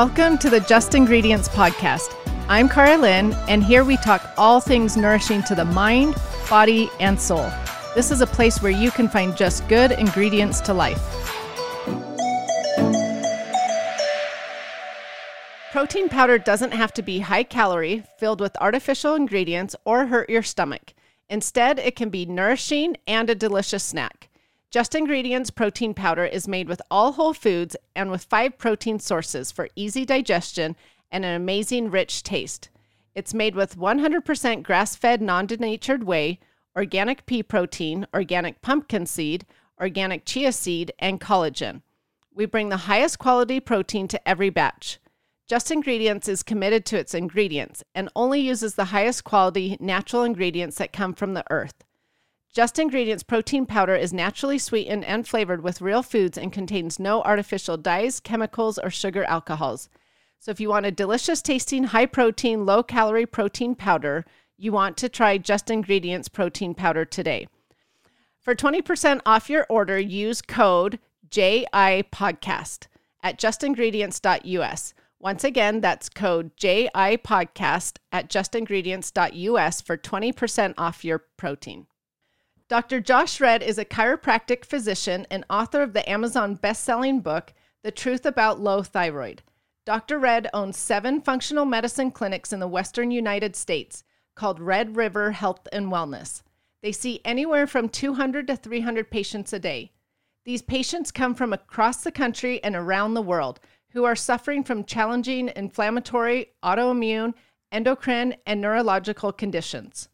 Welcome to the Just Ingredients Podcast. I'm Karalynne, and here we talk all things nourishing to the mind, body, and soul. This is a place where you can find just good ingredients to life. Protein powder doesn't have to be high calorie, filled with artificial ingredients, or hurt your stomach. Instead, it can be nourishing and a delicious snack. Just Ingredients protein powder is made with all whole foods and with five protein sources for easy digestion and an amazing rich taste. It's made with 100% grass fed, non denatured whey, organic pea protein, organic pumpkin seed, organic chia seed, and collagen. We bring the highest quality protein to every batch. Just Ingredients is committed to its ingredients and only uses the highest quality natural ingredients that come from the earth. Just Ingredients protein powder is naturally sweetened and flavored with real foods and contains no artificial dyes, chemicals, or sugar alcohols. So, if you want a delicious tasting, high protein, low calorie protein powder, you want to try Just Ingredients protein powder today. For 20% off your order, use code JI Podcast at justingredients.us. Once again, that's code JI Podcast at justingredients.us for 20% off your protein. Dr. Josh Redd is a chiropractic physician and author of the Amazon best-selling book, The Truth About Low Thyroid. Dr. Redd owns seven functional medicine clinics in the western United States called Red River Health and Wellness. They see anywhere from 200 to 300 patients a day. These patients come from across the country and around the world who are suffering from challenging inflammatory, autoimmune, endocrine, and neurological conditions.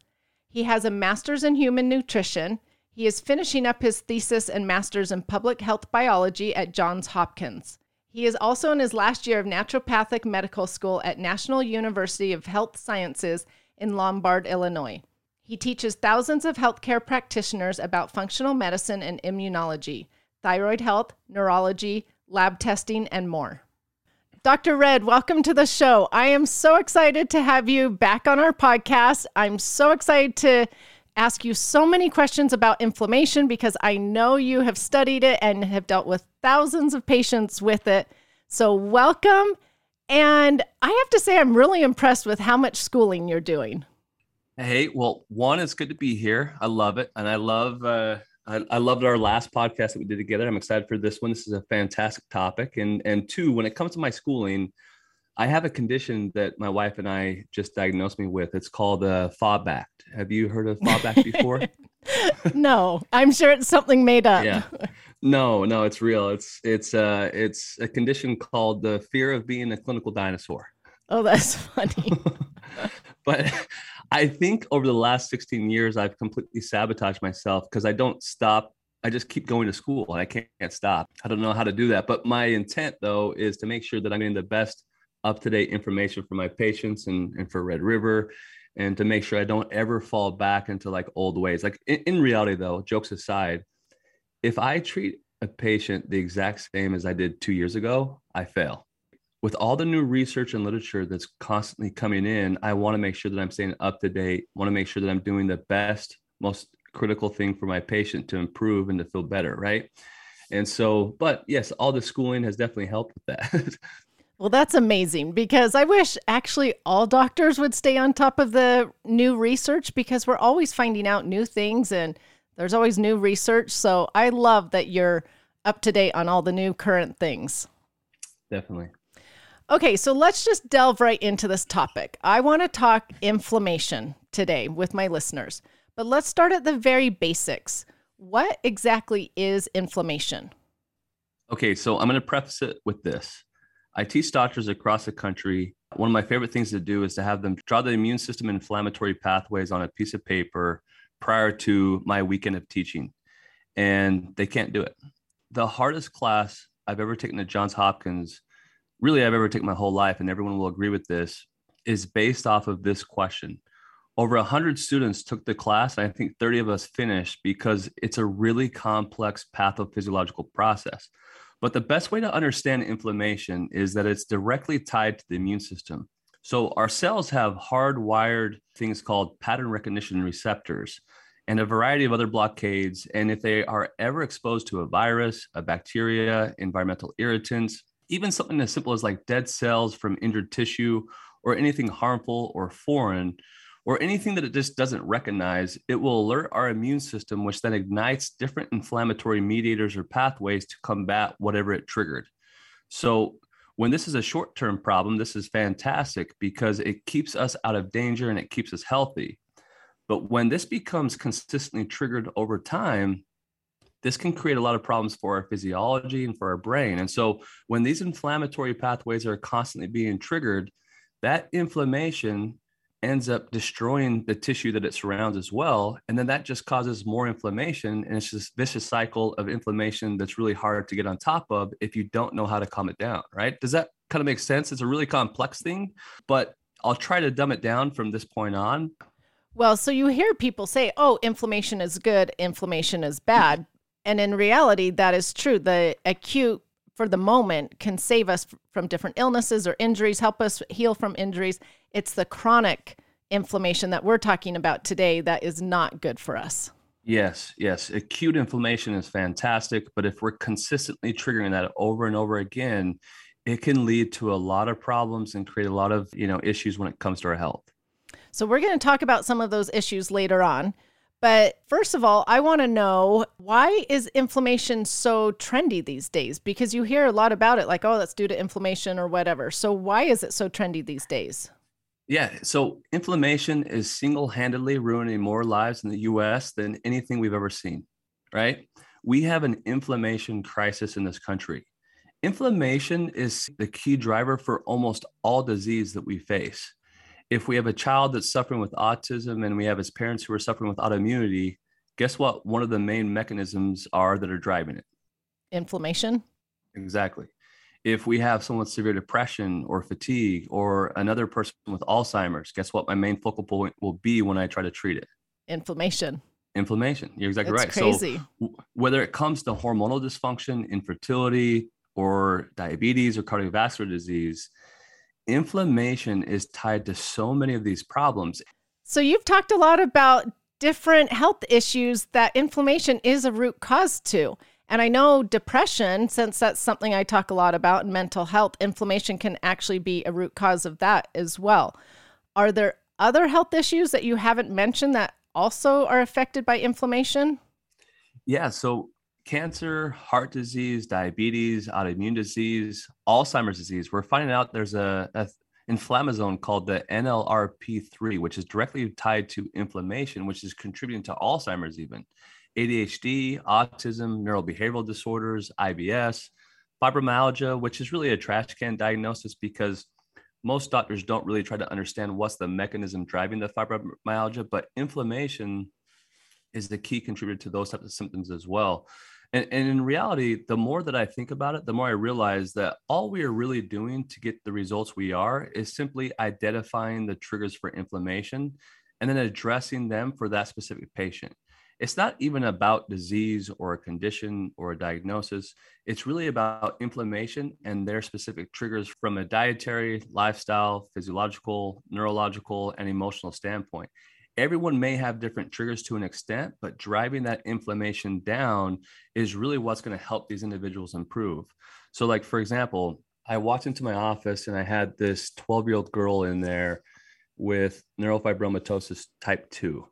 He has a master's in human nutrition. He is finishing up his thesis and master's in public health biology at Johns Hopkins. He is also in his last year of naturopathic medical school at National University of Health Sciences in Lombard, Illinois. He teaches thousands of healthcare practitioners about functional medicine and immunology, thyroid health, neurology, lab testing, and more. Dr. Redd, welcome to the show. I am so excited to have you back on our podcast. I'm so excited to ask you so many questions about inflammation because I know you have studied it and have dealt with thousands of patients with it. So, welcome. And I have to say, I'm really impressed with how much schooling you're doing. Hey, well, one, it's good to be here. I love it. And I love uh, I, I loved our last podcast that we did together. I'm excited for this one. This is a fantastic topic. And and two, when it comes to my schooling, I have a condition that my wife and I just diagnosed me with. It's called uh, Faubacht. Have you heard of Faubacht before? no, I'm sure it's something made up. Yeah. No, no, it's real. It's it's uh it's a condition called the fear of being a clinical dinosaur. Oh, that's funny. but I think over the last 16 years, I've completely sabotaged myself because I don't stop. I just keep going to school and I can't, can't stop. I don't know how to do that. But my intent, though, is to make sure that I'm getting the best up to date information for my patients and, and for Red River and to make sure I don't ever fall back into like old ways. Like in, in reality, though, jokes aside, if I treat a patient the exact same as I did two years ago, I fail with all the new research and literature that's constantly coming in, I want to make sure that I'm staying up to date, want to make sure that I'm doing the best, most critical thing for my patient to improve and to feel better, right? And so, but yes, all the schooling has definitely helped with that. well, that's amazing because I wish actually all doctors would stay on top of the new research because we're always finding out new things and there's always new research. So I love that you're up to date on all the new current things. Definitely. Okay, so let's just delve right into this topic. I want to talk inflammation today with my listeners, but let's start at the very basics. What exactly is inflammation? Okay, so I'm going to preface it with this. I teach doctors across the country. One of my favorite things to do is to have them draw the immune system inflammatory pathways on a piece of paper prior to my weekend of teaching. And they can't do it. The hardest class I've ever taken at Johns Hopkins really I've ever taken my whole life, and everyone will agree with this, is based off of this question. Over 100 students took the class, and I think 30 of us finished because it's a really complex pathophysiological process. But the best way to understand inflammation is that it's directly tied to the immune system. So our cells have hardwired things called pattern recognition receptors and a variety of other blockades. And if they are ever exposed to a virus, a bacteria, environmental irritants, even something as simple as like dead cells from injured tissue or anything harmful or foreign or anything that it just doesn't recognize, it will alert our immune system, which then ignites different inflammatory mediators or pathways to combat whatever it triggered. So, when this is a short term problem, this is fantastic because it keeps us out of danger and it keeps us healthy. But when this becomes consistently triggered over time, this can create a lot of problems for our physiology and for our brain. And so, when these inflammatory pathways are constantly being triggered, that inflammation ends up destroying the tissue that it surrounds as well. And then that just causes more inflammation. And it's this vicious cycle of inflammation that's really hard to get on top of if you don't know how to calm it down, right? Does that kind of make sense? It's a really complex thing, but I'll try to dumb it down from this point on. Well, so you hear people say, oh, inflammation is good, inflammation is bad. And in reality, that is true. The acute for the moment can save us from different illnesses or injuries, help us heal from injuries. It's the chronic inflammation that we're talking about today that is not good for us. Yes, yes. Acute inflammation is fantastic, but if we're consistently triggering that over and over again, it can lead to a lot of problems and create a lot of, you know, issues when it comes to our health. So we're going to talk about some of those issues later on. But first of all, I want to know why is inflammation so trendy these days? Because you hear a lot about it like, oh, that's due to inflammation or whatever. So why is it so trendy these days? Yeah, so inflammation is single-handedly ruining more lives in the US than anything we've ever seen, right? We have an inflammation crisis in this country. Inflammation is the key driver for almost all disease that we face if we have a child that's suffering with autism and we have his parents who are suffering with autoimmunity, guess what? One of the main mechanisms are that are driving it inflammation. Exactly. If we have someone with severe depression or fatigue or another person with Alzheimer's, guess what? My main focal point will be when I try to treat it inflammation. Inflammation. You're exactly it's right. Crazy. So, whether it comes to hormonal dysfunction, infertility, or diabetes or cardiovascular disease, inflammation is tied to so many of these problems. So, you've talked a lot about different health issues that inflammation is a root cause to. And I know depression, since that's something I talk a lot about in mental health, inflammation can actually be a root cause of that as well. Are there other health issues that you haven't mentioned that also are affected by inflammation? Yeah. So, cancer, heart disease, diabetes, autoimmune disease, Alzheimer's disease, we're finding out there's a, a inflammasome called the NLRP3, which is directly tied to inflammation, which is contributing to Alzheimer's even. ADHD, autism, neurobehavioral disorders, IBS, fibromyalgia, which is really a trash can diagnosis because most doctors don't really try to understand what's the mechanism driving the fibromyalgia, but inflammation is the key contributor to those types of symptoms as well. And, and in reality, the more that I think about it, the more I realize that all we are really doing to get the results we are is simply identifying the triggers for inflammation and then addressing them for that specific patient. It's not even about disease or a condition or a diagnosis. It's really about inflammation and their specific triggers from a dietary, lifestyle, physiological, neurological, and emotional standpoint everyone may have different triggers to an extent, but driving that inflammation down is really what's going to help these individuals improve. So, like, for example, I walked into my office and I had this 12 year old girl in there with neurofibromatosis type 2.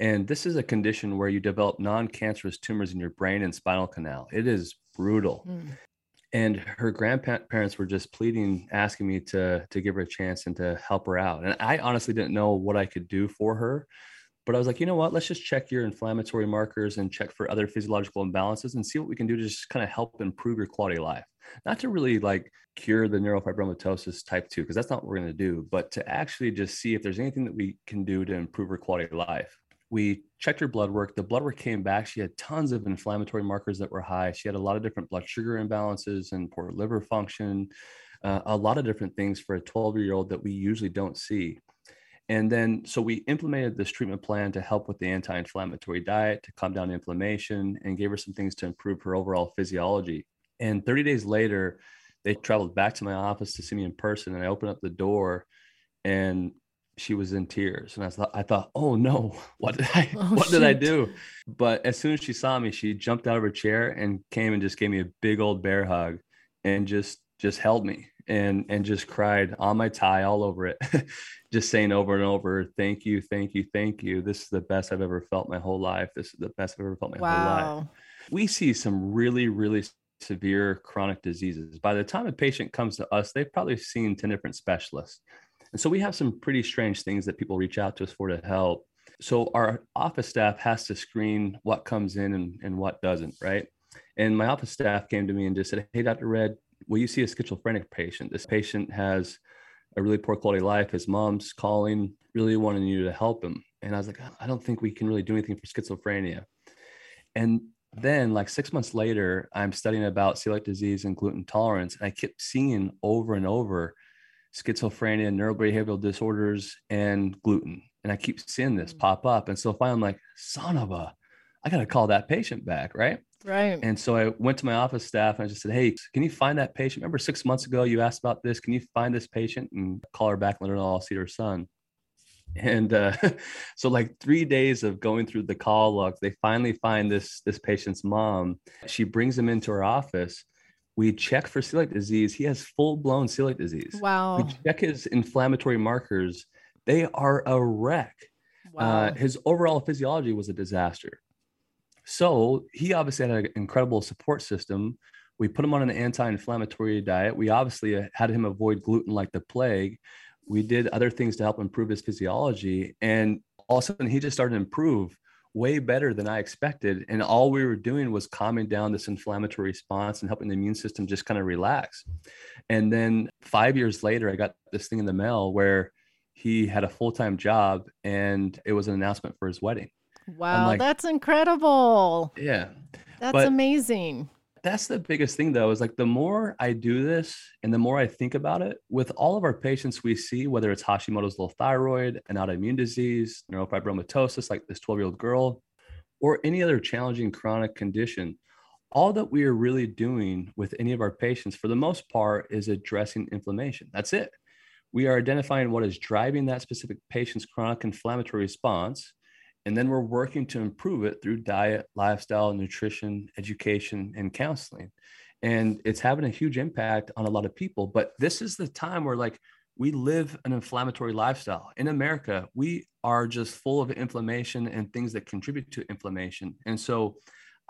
And this is a condition where you develop non cancerous tumors in your brain and spinal canal. It is brutal. Mm and her grandparents were just pleading asking me to to give her a chance and to help her out and i honestly didn't know what i could do for her but i was like you know what? Let's just check your inflammatory markers and check for other physiological imbalances and see what we can do to just kind of help improve your quality of life. Not to really like cure the neurofibromatosis type 2 because that's not what we're going to do but to actually just see if there's anything that we can do to improve her quality of life we checked her blood work. The blood work came back. She had tons of inflammatory markers that were high. She had a lot of different blood sugar imbalances and poor liver function, uh, a lot of different things for a 12 year old that we usually don't see. And then, so we implemented this treatment plan to help with the anti inflammatory diet, to calm down inflammation, and gave her some things to improve her overall physiology. And 30 days later, they traveled back to my office to see me in person. And I opened up the door and she was in tears and I thought I thought oh no what did I oh, what did I do? But as soon as she saw me she jumped out of her chair and came and just gave me a big old bear hug and just just held me and and just cried on my tie all over it just saying over and over thank you thank you thank you. This is the best i've ever felt my whole life. This is the best i've ever felt my wow. whole life. We see some really really severe chronic diseases. By the time a patient comes to us they've probably seen 10 different specialists and so we have some pretty strange things that people reach out to us for to help so our office staff has to screen what comes in and, and what doesn't right and my office staff came to me and just said hey dr redd will you see a schizophrenic patient? This patient has a really poor quality life. His mom's calling, really wanting you to help him. And I was like, I don't think we can really do anything for schizophrenia. And then, like six months later, I'm studying about celiac disease and gluten tolerance. And I kept seeing over and over schizophrenia, neurobehavioral disorders, and gluten. And I keep seeing this mm. pop up. And so finally, I'm like, son of a, I got to call that patient back. Right. Right. And so I went to my office staff and I just said, Hey, can you find that patient? Remember six months ago you asked about this? Can you find this patient and call her back and let her know I'll see her son? And uh, so like three days of going through the call logs, they finally find this this patient's mom. She brings him into her office. We check for celiac disease. He has full blown celiac disease. Wow. We check his inflammatory markers. They are a wreck. Uh, wow. Uh, his overall physiology was a disaster. So he obviously had an incredible support system. We put him on an anti-inflammatory diet. We obviously uh, had him avoid gluten like the plague. We did other things to help improve his physiology, and all of a sudden he just started to improve way better than I expected. And all we were doing was calming down this inflammatory response and helping the immune system just kind of relax. And then five years later, I got this thing in the mail where he had a full time job and it was an announcement for his wedding. Wow, like, that's incredible. Yeah. That's but amazing. That's the biggest thing though, is like the more I do this and the more I think about it, with all of our patients we see, whether it's Hashimoto's low thyroid, an autoimmune disease, neurofibromatosis, like this 12 year old girl, or any other challenging chronic condition, all that we are really doing with any of our patients for the most part is addressing inflammation. That's it. We are identifying what is driving that specific patient's chronic inflammatory response and then we're working to improve it through diet, lifestyle, nutrition, education, and counseling. And it's having a huge impact on a lot of people. But this is the time where, like, we live an inflammatory lifestyle. In America, we are just full of inflammation and things that contribute to inflammation. And so,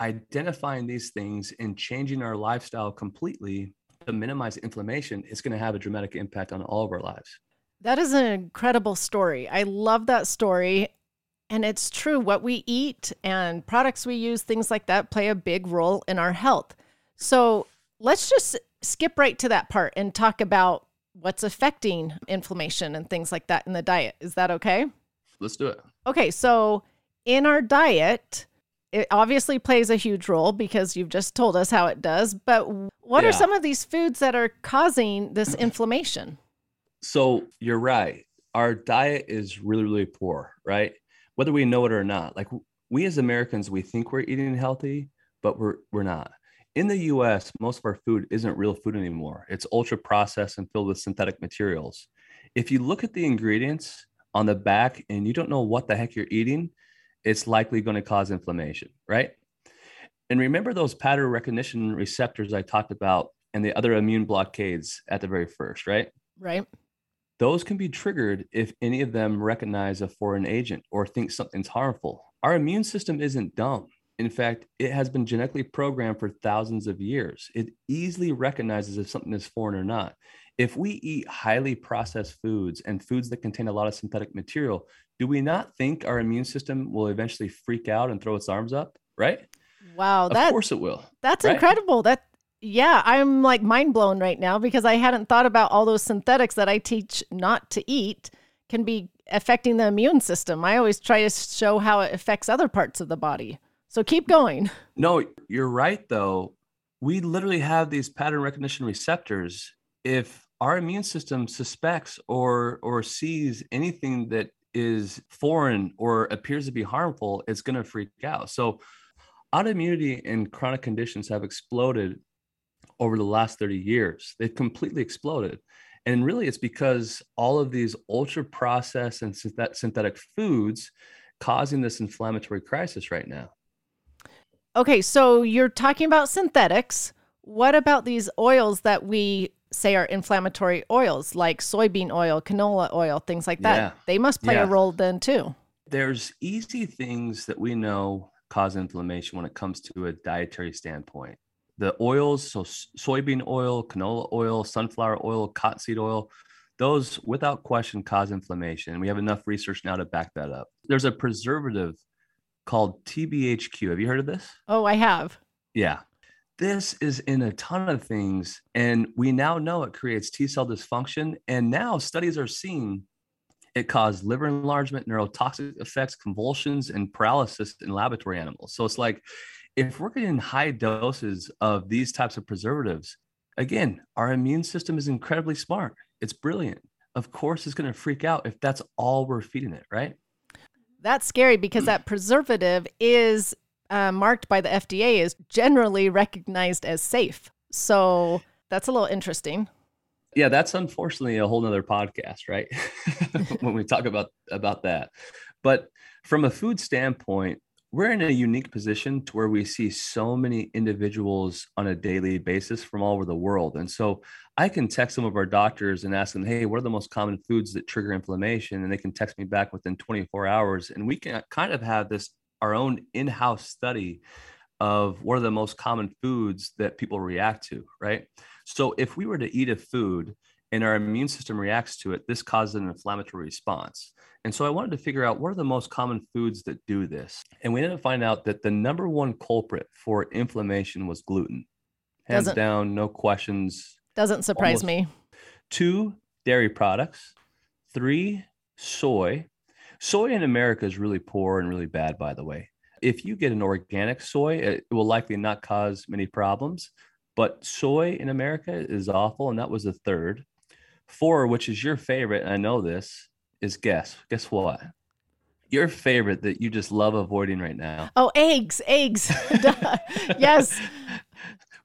identifying these things and changing our lifestyle completely to minimize inflammation is going to have a dramatic impact on all of our lives. That is an incredible story. I love that story. And it's true, what we eat and products we use, things like that, play a big role in our health. So let's just skip right to that part and talk about what's affecting inflammation and things like that in the diet. Is that okay? Let's do it. Okay. So in our diet, it obviously plays a huge role because you've just told us how it does. But what yeah. are some of these foods that are causing this inflammation? So you're right. Our diet is really, really poor, right? Whether we know it or not. Like we as Americans, we think we're eating healthy, but we're we're not. In the US, most of our food isn't real food anymore. It's ultra processed and filled with synthetic materials. If you look at the ingredients on the back and you don't know what the heck you're eating, it's likely going to cause inflammation, right? And remember those pattern recognition receptors I talked about and the other immune blockades at the very first, right? Right. Those can be triggered if any of them recognize a foreign agent or think something's harmful. Our immune system isn't dumb. In fact, it has been genetically programmed for thousands of years. It easily recognizes if something is foreign or not. If we eat highly processed foods and foods that contain a lot of synthetic material, do we not think our immune system will eventually freak out and throw its arms up? Right? Wow, of that, course it will. That's right? incredible. That yeah, I'm like mind blown right now because I hadn't thought about all those synthetics that I teach not to eat can be affecting the immune system. I always try to show how it affects other parts of the body. So keep going. No, you're right though. We literally have these pattern recognition receptors. If our immune system suspects or or sees anything that is foreign or appears to be harmful, it's going to freak out. So autoimmunity and chronic conditions have exploded over the last 30 years. They've completely exploded. And really, it's because all of these ultra processed and synthetic foods causing this inflammatory crisis right now. Okay, so you're talking about synthetics. What about these oils that we say, are inflammatory oils like soybean oil, canola oil, things like that. Yeah. They must play Yeah. a role then too. There's easy things that we know cause inflammation when it comes to a dietary standpoint. The oils, so soybean oil, canola oil, sunflower oil, cottonseed oil, those without question cause inflammation. We have enough research now to back that up. There's a preservative called TBHQ. Have you heard of this? Oh, I have. Yeah. This is in a ton of things. And we now know it creates T cell dysfunction. And now studies are seeing it cause liver enlargement, neurotoxic effects, convulsions, and paralysis in laboratory animals. So it's like if we're getting high doses of these types of preservatives, again, our immune system is incredibly smart. It's brilliant. Of course, it's going to freak out if that's all we're feeding it, right? That's scary because that preservative is uh, marked by the FDA is generally recognized as safe. So that's a little interesting. yeah that's unfortunately a whole nother podcast right when we talk about about that but from a food standpoint we're in a unique position to where we see so many individuals on a daily basis from all over the world. And so i can text some of our doctors and ask them hey what are the most common foods that trigger inflammation? And they can text me back within 24 hours. And we can kind of have this our own in-house study of what are the most common foods that people react to right? So if we were to eat a food and our immune system reacts to it, this causes an inflammatory response. And so I wanted to figure out what are the most common foods that do this. And we ended up finding out that the number one culprit for inflammation was gluten. Hands Doesn't- down, no questions. Doesn't surprise Almost. me. Two, dairy products. Three, soy. Soy in America is really poor and really bad, by the way. If you get an organic soy, it will likely not cause many problems. But soy in America is awful, and that was the third. Four, which is your favorite, and I know this, is guess. Guess what? Your favorite that you just love avoiding right now. Oh, eggs, eggs. Yes,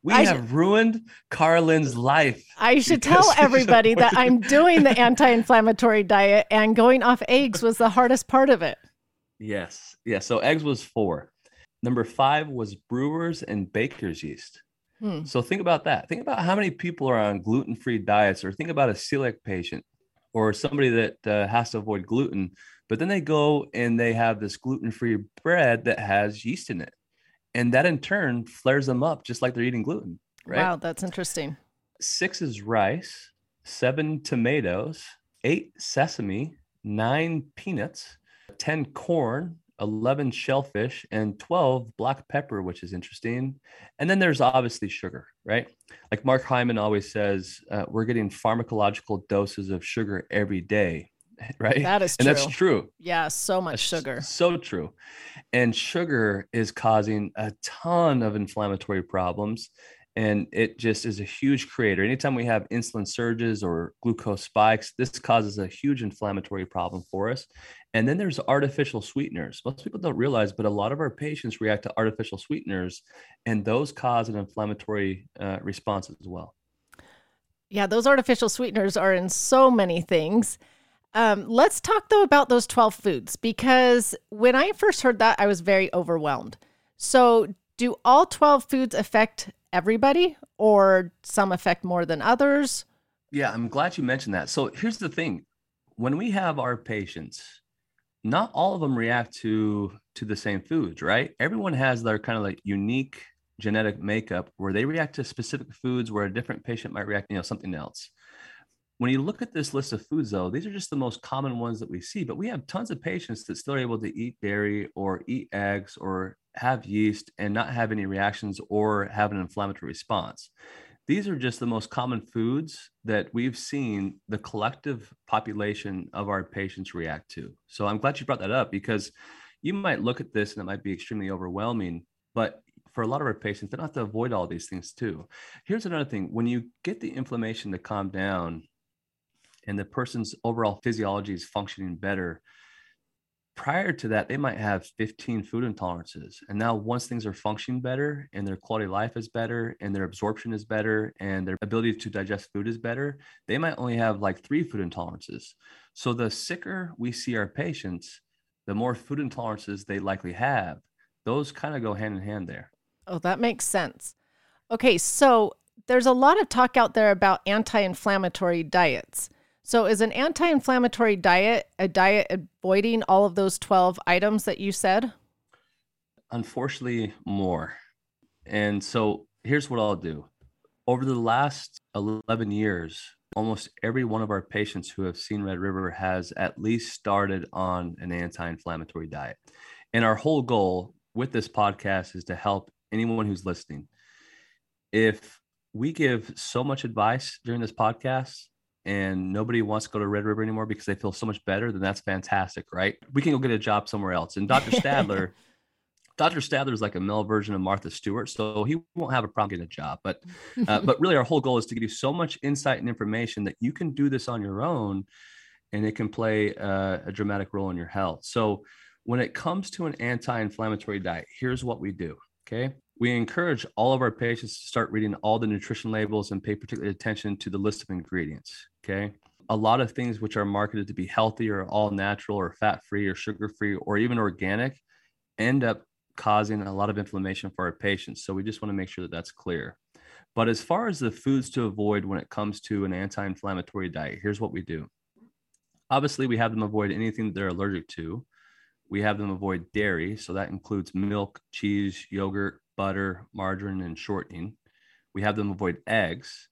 We I have ruined Karalynne's life. I should tell everybody that I'm doing the anti-inflammatory diet and going off eggs was the hardest part of it. Yes. Yeah. So eggs was four. Number five was brewers and baker's yeast. Hmm. So think about that. Think about how many people are on gluten free diets, or think about a celiac patient or somebody that uh, has to avoid gluten, but then they go and they have this gluten free bread that has yeast in it. And that in turn flares them up just like they're eating gluten, right? Wow, that's interesting. Six is rice, seven tomatoes, eight sesame, nine peanuts, 10 corn, 11 shellfish, and 12 black pepper, which is interesting. And then there's obviously sugar, right? Like Mark Hyman always says, uh, we're getting pharmacological doses of sugar every day, right? That is and true. that's true. Yeah, so much That's sugar. So true. And sugar is causing a ton of inflammatory problems. And it just is a huge creator. Anytime we have insulin surges or glucose spikes, this causes a huge inflammatory problem for us. And then there's artificial sweeteners. Most people don't realize, but a lot of our patients react to artificial sweeteners, and those cause an inflammatory uh, response as well. Yeah, those artificial sweeteners are in so many things. Um, let's talk though about those 12 foods because when I first heard that, I was very overwhelmed. So, do all 12 foods affect everybody or some affect more than others? Yeah, I'm glad you mentioned that. So here's the thing. When we have our patients, not all of them react to to the same foods, right? Everyone has their kind of like unique genetic makeup where they react to specific foods where a different patient might react, you know, something else. When you look at this list of foods though, these are just the most common ones that we see, but we have tons of patients that still are able to eat dairy or eat eggs or have yeast and not have any reactions or have an inflammatory response these are just the most common foods that we've seen the collective population of our patients react to. So I'm glad you brought that up because you might look at this and it might be extremely overwhelming, but for a lot of our patients, they don't have to avoid all these things too. Here's another thing when you get the inflammation to calm down and the person's overall physiology is functioning better, prior to that, they might have 15 food intolerances. And now, once things are functioning better and their quality of life is better and their absorption is better and their ability to digest food is better, they might only have like three food intolerances. So, the sicker we see our patients, the more food intolerances they likely have. Those kind of go hand in hand there. Oh, that makes sense. Okay, so there's a lot of talk out there about anti inflammatory diets. So, is an anti inflammatory diet a diet avoiding all of those 12 items that you said? Unfortunately, more. And so, here's what I'll do. Over the last 11 years, almost every one of our patients who have seen Red River has at least started on an anti inflammatory diet. And our whole goal with this podcast is to help anyone who's listening. If we give so much advice during this podcast and nobody wants to go to Red River anymore because they feel so much better, then that's fantastic, right? We can go get a job somewhere else. And Dr. Stadler, Dr. Stadler is like a male version of Martha Stewart, so he won't have a problem getting a job. But uh, but really, our whole goal is to give you so much insight and information that you can do this on your own, and it can play uh, a dramatic role in your health. So when it comes to an anti-inflammatory diet, here's what we do. Okay, we encourage all of our patients to start reading all the nutrition labels and pay particular attention to the list of ingredients. Okay. A lot of things which are marketed to be healthy or all natural or fat free or sugar free or even organic end up causing a lot of inflammation for our patients. So we just want to make sure that that's clear. But as far as the foods to avoid when it comes to an anti inflammatory diet, here's what we do. Obviously, we have them avoid anything that they're allergic to. We have them avoid dairy. So that includes milk, cheese, yogurt, butter, margarine, and shortening. We have them avoid eggs.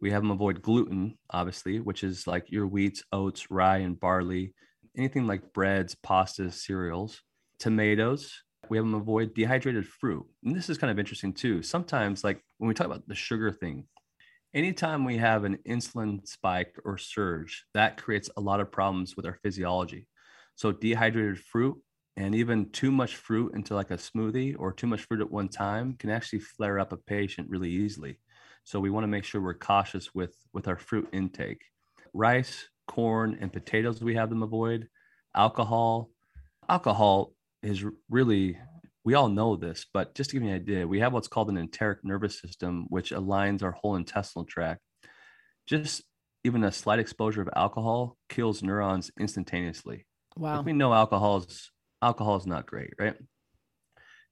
We have them avoid gluten, obviously, which is like your wheats, oats, rye, and barley, anything like breads, pastas, cereals, tomatoes. We have them avoid dehydrated fruit. And this is kind of interesting too. Sometimes, like when we talk about the sugar thing, anytime we have an insulin spike or surge, that creates a lot of problems with our physiology. So, dehydrated fruit and even too much fruit into like a smoothie or too much fruit at one time can actually flare up a patient really easily. So we want to make sure we're cautious with with our fruit intake. Rice corn and potatoes we have them avoid. Alcohol alcohol is really we all know this but just to give you an idea we have what's called an enteric nervous system which aligns our whole intestinal tract. Just even a slight exposure of alcohol kills neurons instantaneously. Wow. like we know alcohol is alcohol is not great, right?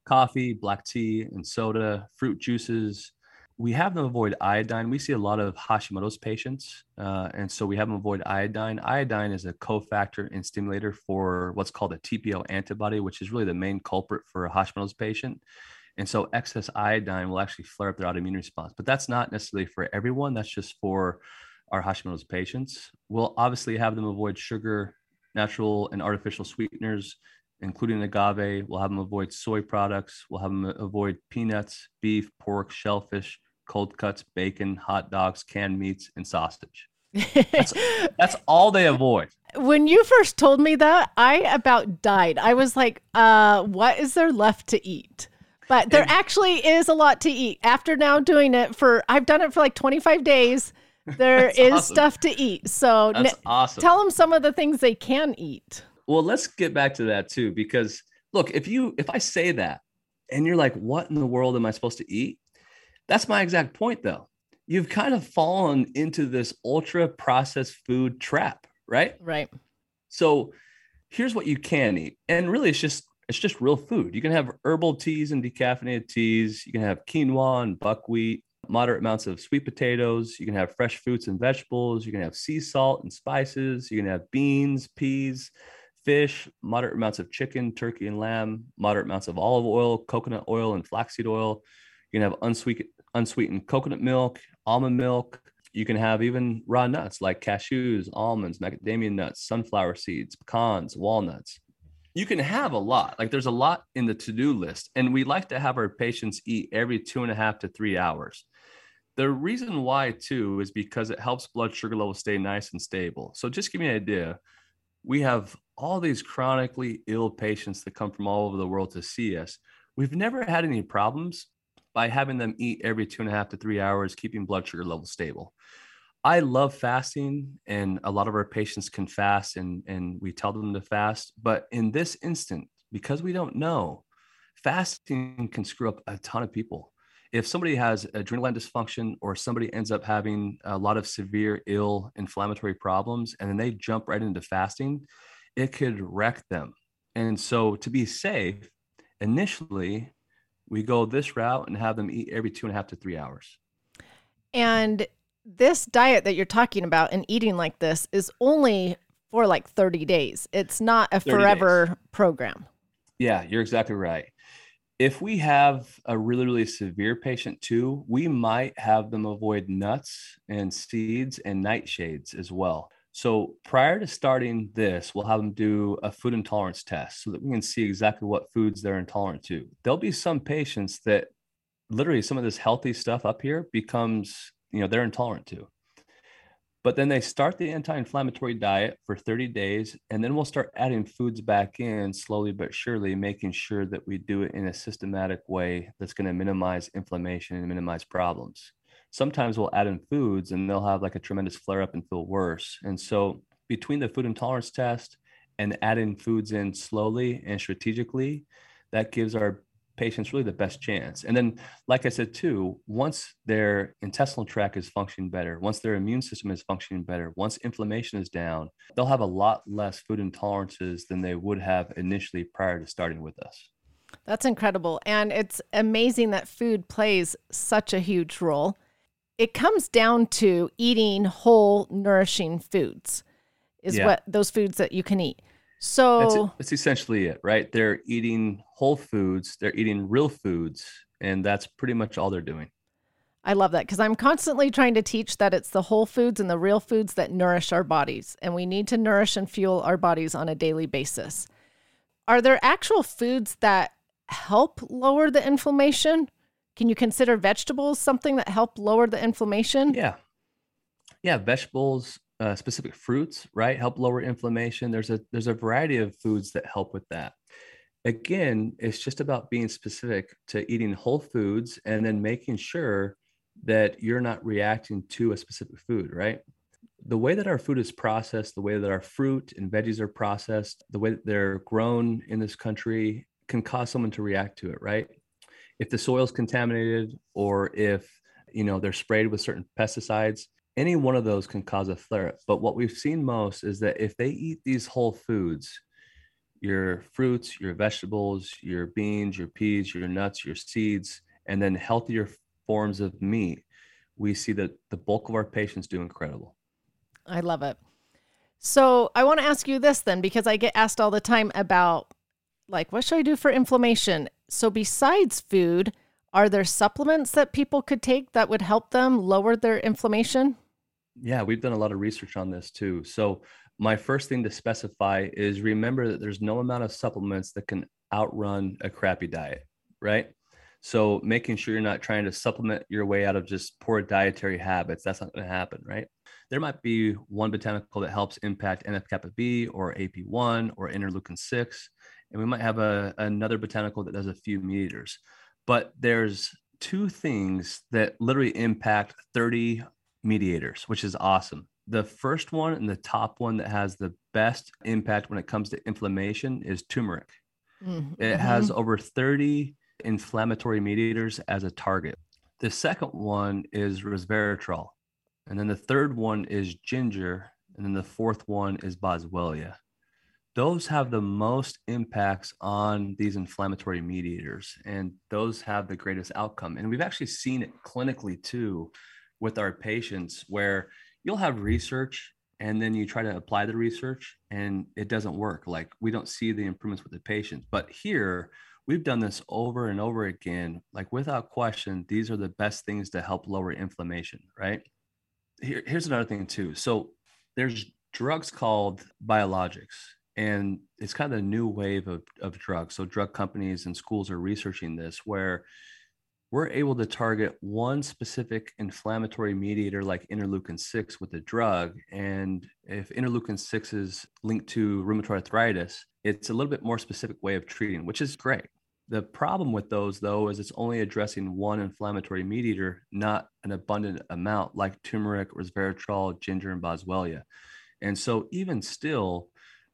Coffee, black tea, and soda, fruit juices. We have them avoid iodine. We see a lot of Hashimoto's patients, uh, and so we have them avoid iodine. Iodine is a cofactor and stimulator for what's called a TPO antibody, which is really the main culprit for a Hashimoto's patient. And so excess iodine will actually flare up their autoimmune response. But that's not necessarily for everyone. That's just for our Hashimoto's patients. We'll obviously have them avoid sugar, natural and artificial sweeteners, including agave. We'll have them avoid soy products. We'll have them avoid peanuts, beef, pork, shellfish, cold cuts, bacon, hot dogs, canned meats, and sausage. That's, that's all they avoid. When you first told me that, I about died. I was like, uh, what is there left to eat? But there and, actually is a lot to eat. After now doing it for, I've done it for like 25 days. There is awesome. stuff to eat. So that's n- awesome. tell them some of the things they can eat. Well, let's get back to that too, because look, if you if I say that and you're like, what in the world am I supposed to eat? That's my exact point though. You've kind of fallen into this ultra processed food trap, right? Right. So here's what you can eat. And really it's just it's just real food. You can have herbal teas and decaffeinated teas. You can have quinoa and buckwheat, moderate amounts of sweet potatoes. You can have fresh fruits and vegetables. You can have sea salt and spices. You can have beans, peas, fish, moderate amounts of chicken, turkey, and lamb, moderate amounts of olive oil, coconut oil, and flaxseed oil. You can have unsweetened, coconut milk, almond milk. You can have even raw nuts like cashews, almonds, macadamia nuts, sunflower seeds, pecans, walnuts. You can have a lot. Like there's a lot in the to do list. And we like to have our patients eat every two and a half to three hours. The reason why, too, is because it helps blood sugar levels stay nice and stable. So, just give me an idea. We have all these chronically ill patients that come from all over the world to see us, we've never had any problems by having them eat every two and a half to three hours, keeping blood sugar levels stable. I love fasting, and a lot of our patients can fast, and, and we tell them to fast. But in this instant, because we don't know, fasting can screw up a ton of people. If somebody has adrenal dysfunction or somebody ends up having a lot of severe ill inflammatory problems, and then they jump right into fasting, it could wreck them. And so to be safe, initially we go this route and have them eat every two and a half to three hours. And this diet that you're talking about and eating like this is only for like 30 days. It's not a forever days. program. Yeah, you're exactly right. If we have a really, really severe patient too, we might have them avoid nuts and seeds and nightshades as well. So prior to starting this, we'll have them do a food intolerance test so that we can see exactly what foods they're intolerant to. There'll be some patients that literally some of this healthy stuff up here becomes, you know, they're intolerant to. But then they start the anti-inflammatory diet for 30 days, and then we'll start adding foods back in slowly but surely, making sure that we do it in a systematic way that's going to minimize inflammation and minimize problems sometimes we'll add in foods and they'll have like a tremendous flare up and feel worse. And so between the food intolerance test and adding foods in slowly and strategically, that gives our patients really the best chance. And then, like I said too, once their intestinal tract is functioning better, once their immune system is functioning better, once inflammation is down, they'll have a lot less food intolerances than they would have initially prior to starting with us. That's incredible. And it's amazing that food plays such a huge role it comes down to eating whole, nourishing foods, is yeah. what those foods that you can eat. So that's, that's essentially it, right? They're eating whole foods, they're eating real foods, and that's pretty much all they're doing. I love that because I'm constantly trying to teach that it's the whole foods and the real foods that nourish our bodies, and we need to nourish and fuel our bodies on a daily basis. Are there actual foods that help lower the inflammation? Can you consider vegetables something that help lower the inflammation? Yeah. Yeah, vegetables, uh, specific fruits, right, help lower inflammation. There's a there's a variety of foods that help with that. Again, it's just about being specific to eating whole foods and then making sure that you're not reacting to a specific food, right? The way that our food is processed, the way that our fruit and veggies are processed, the way that they're grown in this country can cause someone to react to it, right? If the soil is contaminated or if you know they're sprayed with certain pesticides any one of those can cause a flare up but what we've seen most is that if they eat these whole foods your fruits your vegetables your beans your peas your nuts your seeds and then healthier forms of meat we see that the bulk of our patients do incredible. I love it. So i want to ask you this then because i get asked all the time about like what should i do for inflammation so, besides food, are there supplements that people could take that would help them lower their inflammation? Yeah, we've done a lot of research on this too. So, my first thing to specify is remember that there's no amount of supplements that can outrun a crappy diet, right? So, making sure you're not trying to supplement your way out of just poor dietary habits, that's not going to happen, right? There might be one botanical that helps impact NF kappa B or AP1 or interleukin 6 and we might have a, another botanical that does a few meters. But there's two things that literally impact 30 mediators, which is awesome. The first one and the top one that has the best impact when it comes to inflammation is turmeric. Mm-hmm. It has over 30 inflammatory mediators as a target. The second one is resveratrol. And then the third one is ginger. And then the fourth one is boswellia those have the most impacts on these inflammatory mediators and those have the greatest outcome. And we've actually seen it clinically too with our patients where you'll have research and then you try to apply the research and it doesn't work. Like we don't see the improvements with the patients but here we've done this over and over again. Like without question these are the best things to help lower inflammation right? Here, here's another thing too. So there's drugs called biologics and it's kind of a new wave of, of drugs. So drug companies and schools are researching this where we're able to target one specific inflammatory mediator like interleukin 6 with a drug. And if interleukin 6 is linked to rheumatoid arthritis it's a little bit more specific way of treating which is great. The problem with those though is it's only addressing one inflammatory mediator not an abundant amount like turmeric resveratrol ginger and boswellia. And so even still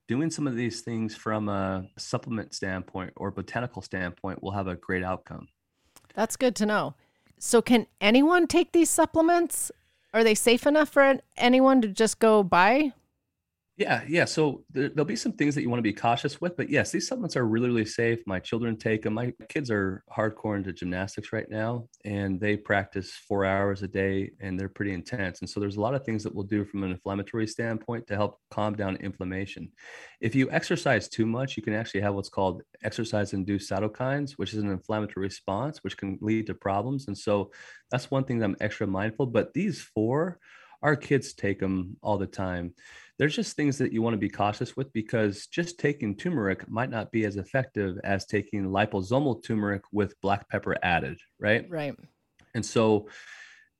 doing some of these things from a supplement standpoint or botanical standpoint will have a great outcome. That's good to know. So, can anyone take these supplements? Are they safe enough for anyone to just go buy? Yeah, yeah. So there, will be some things that you want to be cautious with, but yes, these supplements are really, really safe. My children take them. My kids are hardcore into gymnastics right now, and they practice four hours a day, and they're pretty intense. And so there's a lot of things that we'll do from an inflammatory standpoint to help calm down inflammation. If you exercise too much, you can actually have what's called exercise-induced cytokines, which is an inflammatory response, which can lead to problems. And so that's one thing that I'm extra mindful. But these four, our kids take them all the time there's just things that you want to be cautious with because just taking turmeric might not be as effective as taking liposomal turmeric with black pepper added, right? Right. And so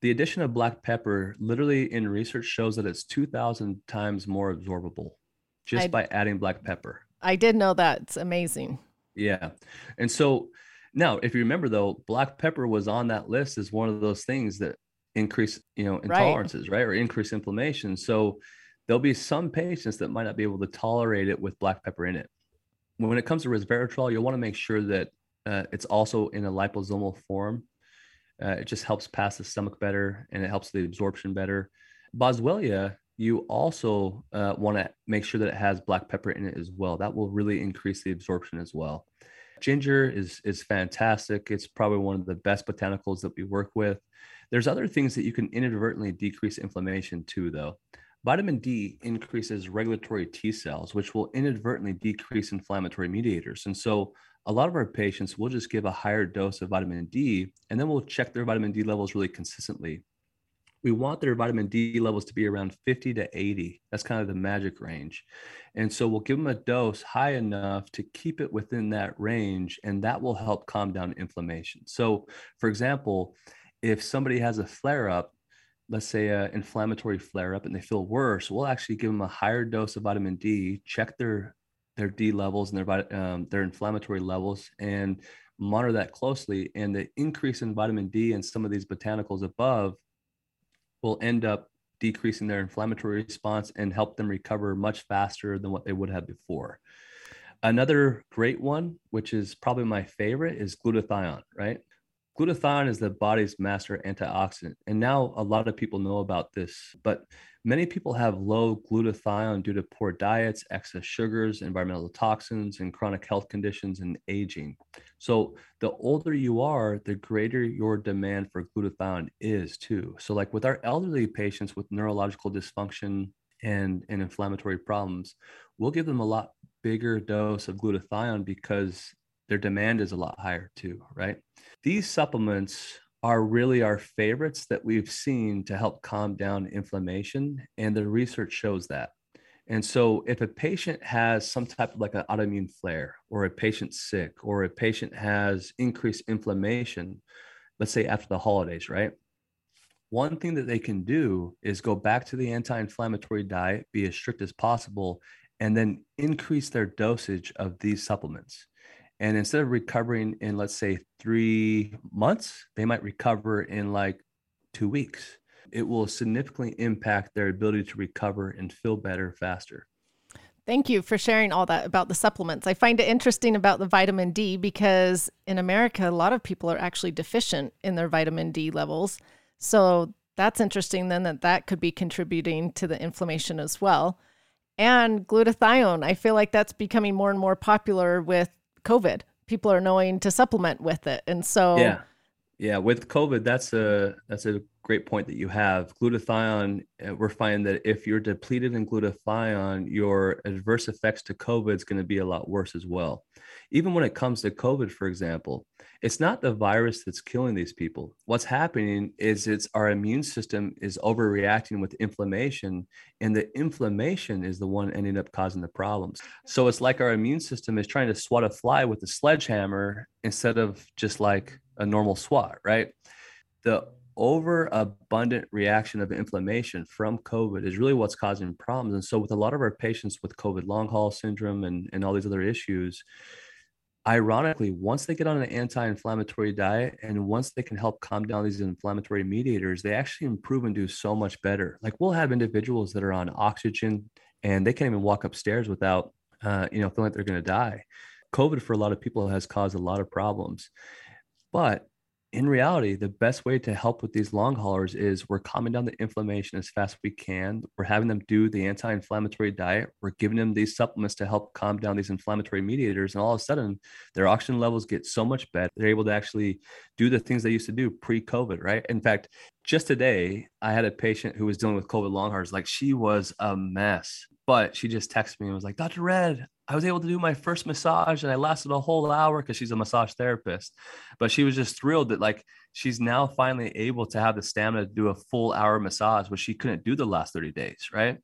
the addition of black pepper literally in research shows that it's 2000 times more absorbable just I, by adding black pepper. I did know that. It's amazing. Yeah. And so now if you remember though, black pepper was on that list as one of those things that increase, you know, intolerances, right? right? Or increase inflammation. So there'll be some patients that might not be able to tolerate it with black pepper in it. When it comes to resveratrol, you'll want to make sure that uh, it's also in a liposomal form. Uh, it just helps pass the stomach better and it helps the absorption better. Boswellia, you also uh, want to make sure that it has black pepper in it as well. That will really increase the absorption as well. Ginger is is fantastic. It's probably one of the best botanicals that we work with. There's other things that you can inadvertently decrease inflammation too, though. Vitamin D increases regulatory T cells, which will inadvertently decrease inflammatory mediators. And so a lot of our patients will just give a higher dose of vitamin D and then we'll check their vitamin D levels really consistently. We want their vitamin D levels to be around 50 to 80. That's kind of the magic range. And so we'll give them a dose high enough to keep it within that range, and that will help calm down inflammation. So, for example, if somebody has a flare up, let's say an inflammatory flare up and they feel worse, we'll actually give them a higher dose of vitamin D, check their their D levels and their um, their inflammatory levels, and monitor that closely. And the increase in vitamin D and some of these botanicals above will end up decreasing their inflammatory response and help them recover much faster than what they would have before. Another great one, which is probably my favorite, is glutathione, right? Glutathione is the body's master antioxidant. And now a lot of people know about this, but many people have low glutathione due to poor diets, excess sugars, environmental toxins, and chronic health conditions and aging. So the older you are, the greater your demand for glutathione is too. So like with our elderly patients with neurological dysfunction and, and inflammatory problems, we'll give them a lot bigger dose of glutathione because their demand is a lot higher too, right? These supplements are really our favorites that we've seen to help calm down inflammation, and the research shows that. And so, if a patient has some type of like an autoimmune flare, or a patient sick, or a patient has increased inflammation, let's say after the holidays, right? One thing that they can do is go back to the anti inflammatory diet, be as strict as possible, and then increase their dosage of these supplements. And instead of recovering in, let's say, three months, they might recover in like two weeks. It will significantly impact their ability to recover and feel better faster. Thank you for sharing all that about the supplements. I find it interesting about the vitamin D because in America, a lot of people are actually deficient in their vitamin D levels. So that's interesting then that that could be contributing to the inflammation as well. And glutathione, I feel like that's becoming more and more popular with COVID. People are knowing to supplement with it. And so Yeah. Yeah, with COVID, that's a that's a great point that you have. Glutathione, uh, we're finding that if you're depleted in glutathione, your adverse effects to COVID is going to be a lot worse as well. Even when it comes to COVID, for example, it's not the virus that's killing these people. What's happening is it's our immune system is overreacting with inflammation, and the inflammation is the one ending up causing the problems. So it's like our immune system is trying to swat a fly with a sledgehammer instead of just like a normal swat, right? The overabundant reaction of inflammation from COVID is really what's causing problems. And so, with a lot of our patients with COVID long haul syndrome and, and all these other issues, ironically, once they get on an anti inflammatory diet and once they can help calm down these inflammatory mediators, they actually improve and do so much better. Like, we'll have individuals that are on oxygen and they can't even walk upstairs without, uh, you know, feeling like they're going to die. COVID for a lot of people has caused a lot of problems. But in reality, the best way to help with these long haulers is we're calming down the inflammation as fast as we can. We're having them do the anti inflammatory diet. We're giving them these supplements to help calm down these inflammatory mediators. And all of a sudden, their oxygen levels get so much better. They're able to actually do the things they used to do pre COVID, right? In fact, just today, I had a patient who was dealing with COVID long haulers. Like she was a mess, but she just texted me and was like, Dr. Redd, I was able to do my first massage and I lasted a whole hour because she's a massage therapist. But she was just thrilled that like she's now finally able to have the stamina to do a full hour massage, which she couldn't do the last 30 days, right?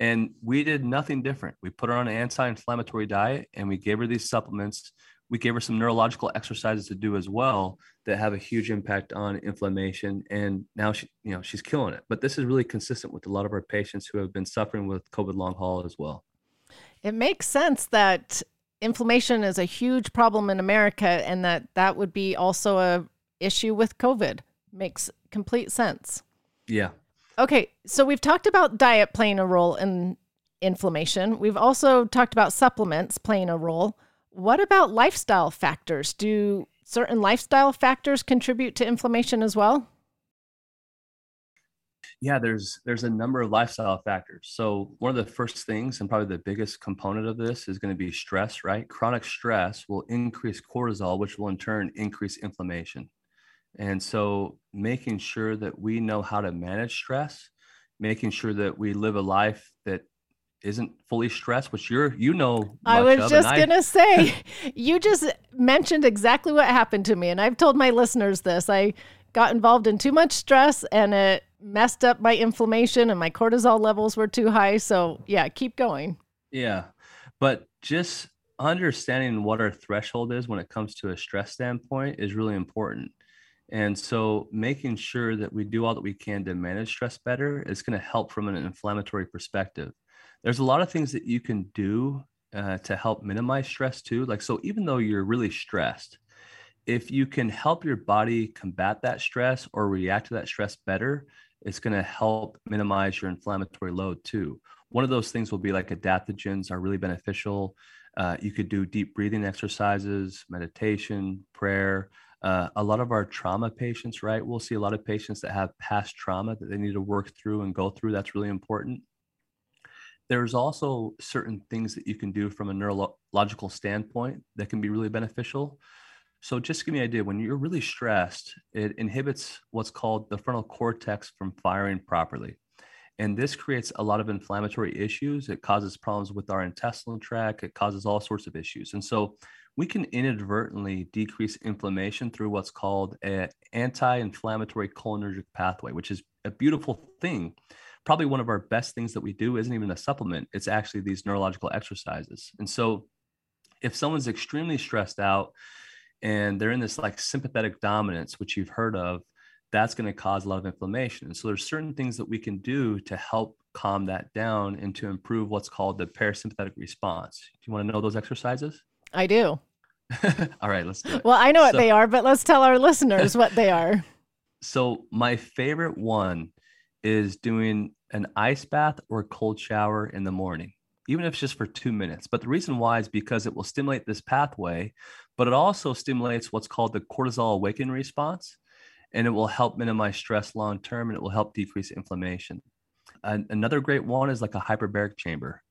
And we did nothing different. We put her on an anti-inflammatory diet and we gave her these supplements. We gave her some neurological exercises to do as well that have a huge impact on inflammation. And now she, you know, she's killing it. But this is really consistent with a lot of our patients who have been suffering with COVID long haul as well. It makes sense that inflammation is a huge problem in America and that that would be also a issue with COVID. Makes complete sense. Yeah. Okay, so we've talked about diet playing a role in inflammation. We've also talked about supplements playing a role. What about lifestyle factors? Do certain lifestyle factors contribute to inflammation as well? yeah there's there's a number of lifestyle factors so one of the first things and probably the biggest component of this is going to be stress right chronic stress will increase cortisol which will in turn increase inflammation and so making sure that we know how to manage stress making sure that we live a life that isn't fully stressed which you're you know i was just gonna say you just mentioned exactly what happened to me and i've told my listeners this i got involved in too much stress and it messed up my inflammation and my cortisol levels were too high. So, yeah, keep going. Yeah. But just understanding what our threshold is when it comes to a stress standpoint is really important. And so, making sure that we do all that we can to manage stress better is going to help from an inflammatory perspective. There's a lot of things that you can do uh, to help minimize stress too. Like, so even though you're really stressed, if you can help your body combat that stress or react to that stress better, it's going to help minimize your inflammatory load too. One of those things will be like adaptogens are really beneficial. Uh, you could do deep breathing exercises, meditation, prayer. Uh, a lot of our trauma patients, right? We'll see a lot of patients that have past trauma that they need to work through and go through. That's really important. There's also certain things that you can do from a neurological standpoint that can be really beneficial. So just to give me an idea, when you're really stressed, it inhibits what's called the frontal cortex from firing properly. And this creates a lot of inflammatory issues. It causes problems with our intestinal tract. It causes all sorts of issues. And so we can inadvertently decrease inflammation through what's called an anti-inflammatory cholinergic pathway, which is a beautiful thing. Probably one of our best things that we do isn't even a supplement. It's actually these neurological exercises. And so if someone's extremely stressed out, and they're in this like sympathetic dominance, which you've heard of, that's going to cause a lot of inflammation. And so there's certain things that we can do to help calm that down and to improve what's called the parasympathetic response. Do you want to know those exercises? I do. All right, let's do it. Well, I know what so, they are, but let's tell our listeners what they are. So, my favorite one is doing an ice bath or cold shower in the morning, even if it's just for two minutes. But the reason why is because it will stimulate this pathway but it also stimulates what's called the cortisol awakening response, and it will help minimize stress long term and it will help decrease inflammation. And another great one is like a hyperbaric chamber.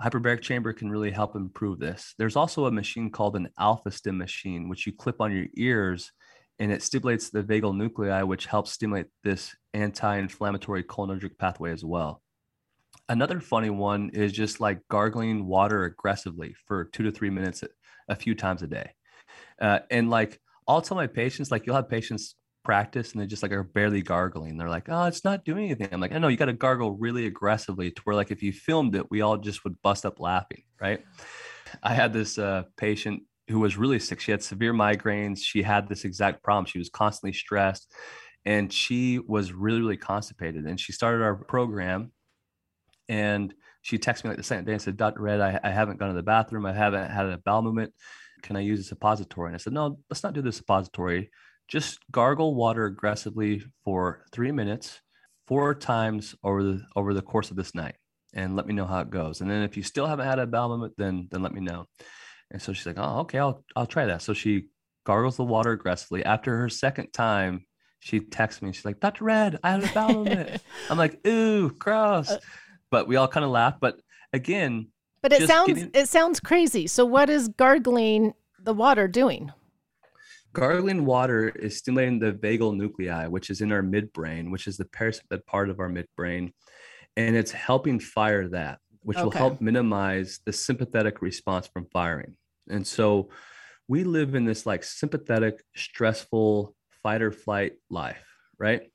A hyperbaric chamber can really help improve this. There's also a machine called an Alpha-Stim machine, which you clip on your ears and it stimulates the vagal nuclei, which helps stimulate this anti inflammatory cholinergic pathway as well. Another funny one is just like gargling water aggressively for two to three minutes a few times a day. Uh, and like I'll tell my patients, like you'll have patients practice and they just like are barely gargling. They're like, oh, it's not doing anything. I'm like, I know you got to gargle really aggressively to where like if you filmed it, we all just would bust up laughing, right? I had this uh, patient who was really sick. She had severe migraines. She had this exact problem. She was constantly stressed and she was really, really constipated. And she started our program and she texted me like the second day and said, Dr. Redd, I, I haven't gone to the bathroom. I haven't had a bowel movement. Can I use a suppository? And I said, no, let's not do the suppository. Just gargle water aggressively for three minutes, four times over the over the course of this night, and let me know how it goes. And then if you still haven't had a bowel movement, then then let me know. And so she's like, oh, okay, I'll I'll try that. So she gargles the water aggressively. After her second time, she texts me. She's like, Dr. Redd, I had a bowel movement. I'm like, ooh, gross. Uh, but we all kind of laugh. But again, but it sounds getting... it sounds crazy. So what is gargling the water doing? Gargling water is stimulating the vagal nuclei, which is in our midbrain, which is the parasympathetic part of our midbrain, and it's helping fire that, which okay. will help minimize the sympathetic response from firing. And so we live in this like sympathetic, stressful fight or flight life, right?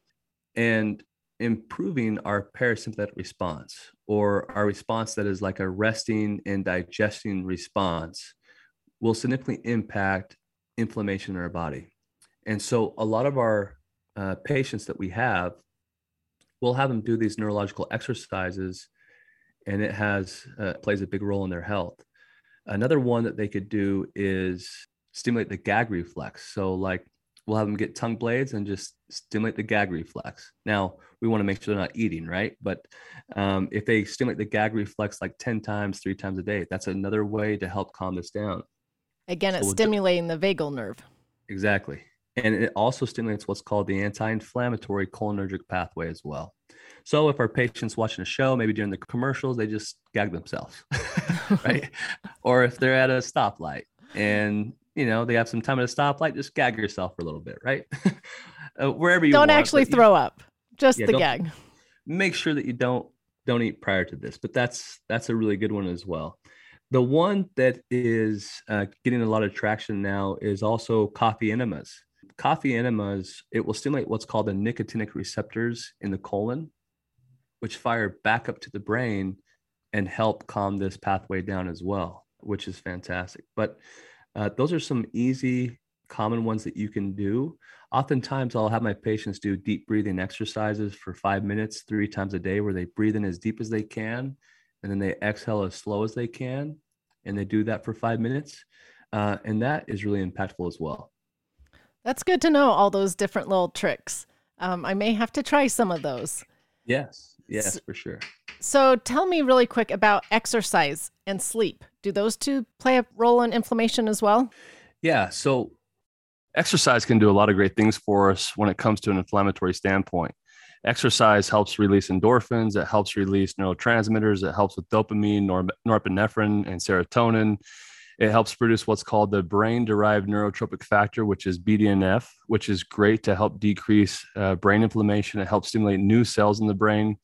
And improving our parasympathetic response or our response that is like a resting and digesting response will significantly impact inflammation in our body. And so a lot of our uh, patients that we have, we'll have them do these neurological exercises and it has uh, plays a big role in their health. Another one that they could do is stimulate the gag reflex. So like we'll have them get tongue blades and just stimulate the gag reflex. Now, we want to make sure they're not eating, right? But um, if they stimulate the gag reflex like 10 times, three times a day, that's another way to help calm this down. Again, it's we'll stimulating do- the vagal nerve. Exactly. And it also stimulates what's called the anti inflammatory cholinergic pathway as well. So if our patient's watching a show, maybe during the commercials, they just gag themselves, right? or if they're at a stoplight and you know they have some time at a stoplight, just gag yourself for a little bit, right? uh, wherever you don't want, actually throw you, up, just yeah, the gag. Make sure that you don't don't eat prior to this, but that's that's a really good one as well. The one that is uh, getting a lot of traction now is also coffee enemas. Coffee enemas, it will stimulate what's called the nicotinic receptors in the colon, which fire back up to the brain and help calm this pathway down as well, which is fantastic. But uh, those are some easy, common ones that you can do. Oftentimes, I'll have my patients do deep breathing exercises for five minutes, three times a day, where they breathe in as deep as they can and then they exhale as slow as they can. And they do that for five minutes. Uh, and that is really impactful as well. That's good to know all those different little tricks. Um, I may have to try some of those. Yes, yes, so, for sure. So tell me really quick about exercise and sleep. Do those two play a role in inflammation as well? Yeah. So exercise can do a lot of great things for us when it comes to an inflammatory standpoint. Exercise helps release endorphins, it helps release neurotransmitters, it helps with dopamine, nor- norepinephrine, and serotonin. It helps produce what's called the brain derived neurotrophic factor, which is BDNF, which is great to help decrease uh, brain inflammation. It helps stimulate new cells in the brain.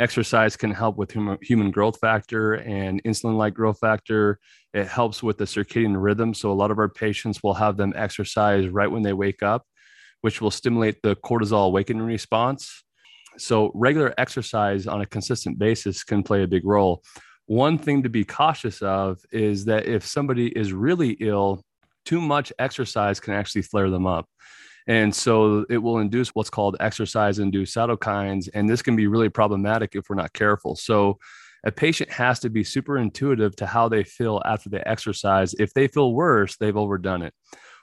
Exercise can help with hum- human growth factor and insulin like growth factor. It helps with the circadian rhythm. So, a lot of our patients will have them exercise right when they wake up, which will stimulate the cortisol awakening response. So, regular exercise on a consistent basis can play a big role. One thing to be cautious of is that if somebody is really ill, too much exercise can actually flare them up. And so it will induce what's called exercise induced cytokines. And this can be really problematic if we're not careful. So a patient has to be super intuitive to how they feel after they exercise. If they feel worse, they've overdone it.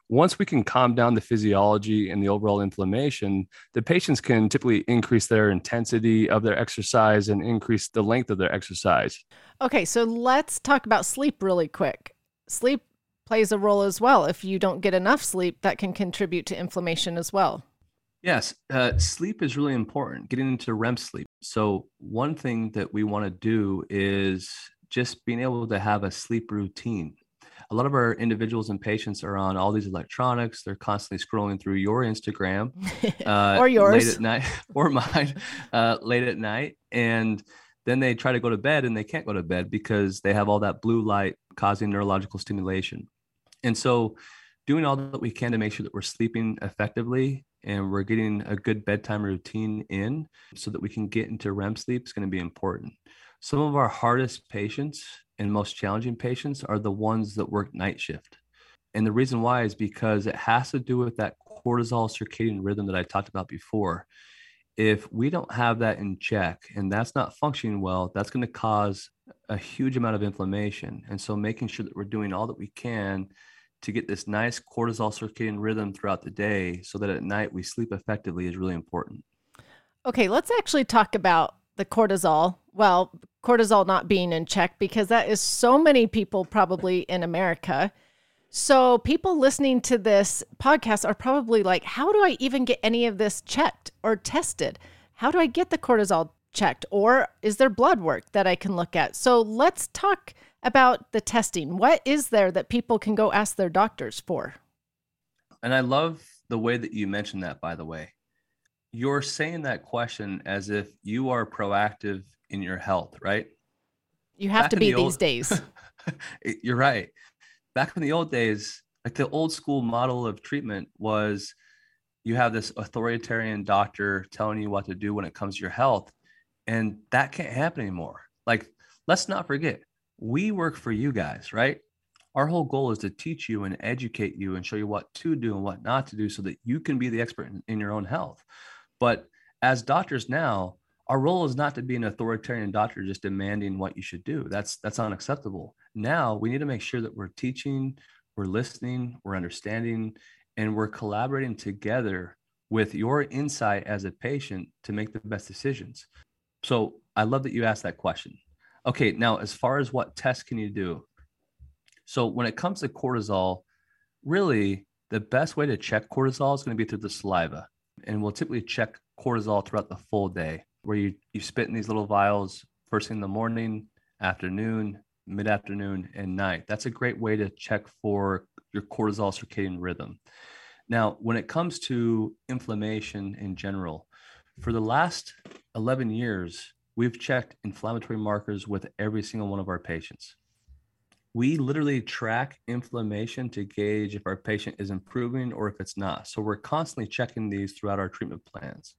Once we can calm down the physiology and the overall inflammation, the patients can typically increase their intensity of their exercise and increase the length of their exercise. Okay, so let's talk about sleep really quick. Sleep plays a role as well. If you don't get enough sleep, that can contribute to inflammation as well. Yes, uh, sleep is really important, getting into REM sleep. So, one thing that we want to do is just being able to have a sleep routine. A lot of our individuals and patients are on all these electronics. They're constantly scrolling through your Instagram uh, or yours late at night or mine uh, late at night. And then they try to go to bed and they can't go to bed because they have all that blue light causing neurological stimulation. And so, doing all that we can to make sure that we're sleeping effectively and we're getting a good bedtime routine in so that we can get into REM sleep is going to be important. Some of our hardest patients and most challenging patients are the ones that work night shift. And the reason why is because it has to do with that cortisol circadian rhythm that I talked about before. If we don't have that in check and that's not functioning well, that's going to cause a huge amount of inflammation. And so making sure that we're doing all that we can to get this nice cortisol circadian rhythm throughout the day so that at night we sleep effectively is really important. Okay, let's actually talk about the cortisol. Well, cortisol not being in check because that is so many people probably in America So, people listening to this podcast are probably like, how do I even get any of this checked or tested? How do I get the cortisol checked? Or is there blood work that I can look at? So, let's talk about the testing. What is there that people can go ask their doctors for? And I love the way that you mentioned that, by the way. You're saying that question as if you are proactive in your health, right? You have Back to be the these old... days. You're right back in the old days, like the old school model of treatment was you have this authoritarian doctor telling you what to do when it comes to your health. And that can't happen anymore. Like, let's not forget, we work for you guys, right? Our whole goal is to teach you and educate you and show you what to do and what not to do so that you can be the expert in, in your own health. But as doctors now, our role is not to be an authoritarian doctor just demanding what you should do. That's that's unacceptable. Now we need to make sure that we're teaching, we're listening, we're understanding, and we're collaborating together with your insight as a patient to make the best decisions. So I love that you asked that question. Okay, now as far as what tests can you do? So when it comes to cortisol, really the best way to check cortisol is going to be through the saliva. And we'll typically check cortisol throughout the full day, where you, you spit in these little vials first thing in the morning, afternoon, mid afternoon, and night. That's a great way to check for your cortisol circadian rhythm. Now, when it comes to inflammation in general, for the last 11 years, we've checked inflammatory markers with every single one of our patients. We literally track inflammation to gauge if our patient is improving or if it's not. So we're constantly checking these throughout our treatment plans.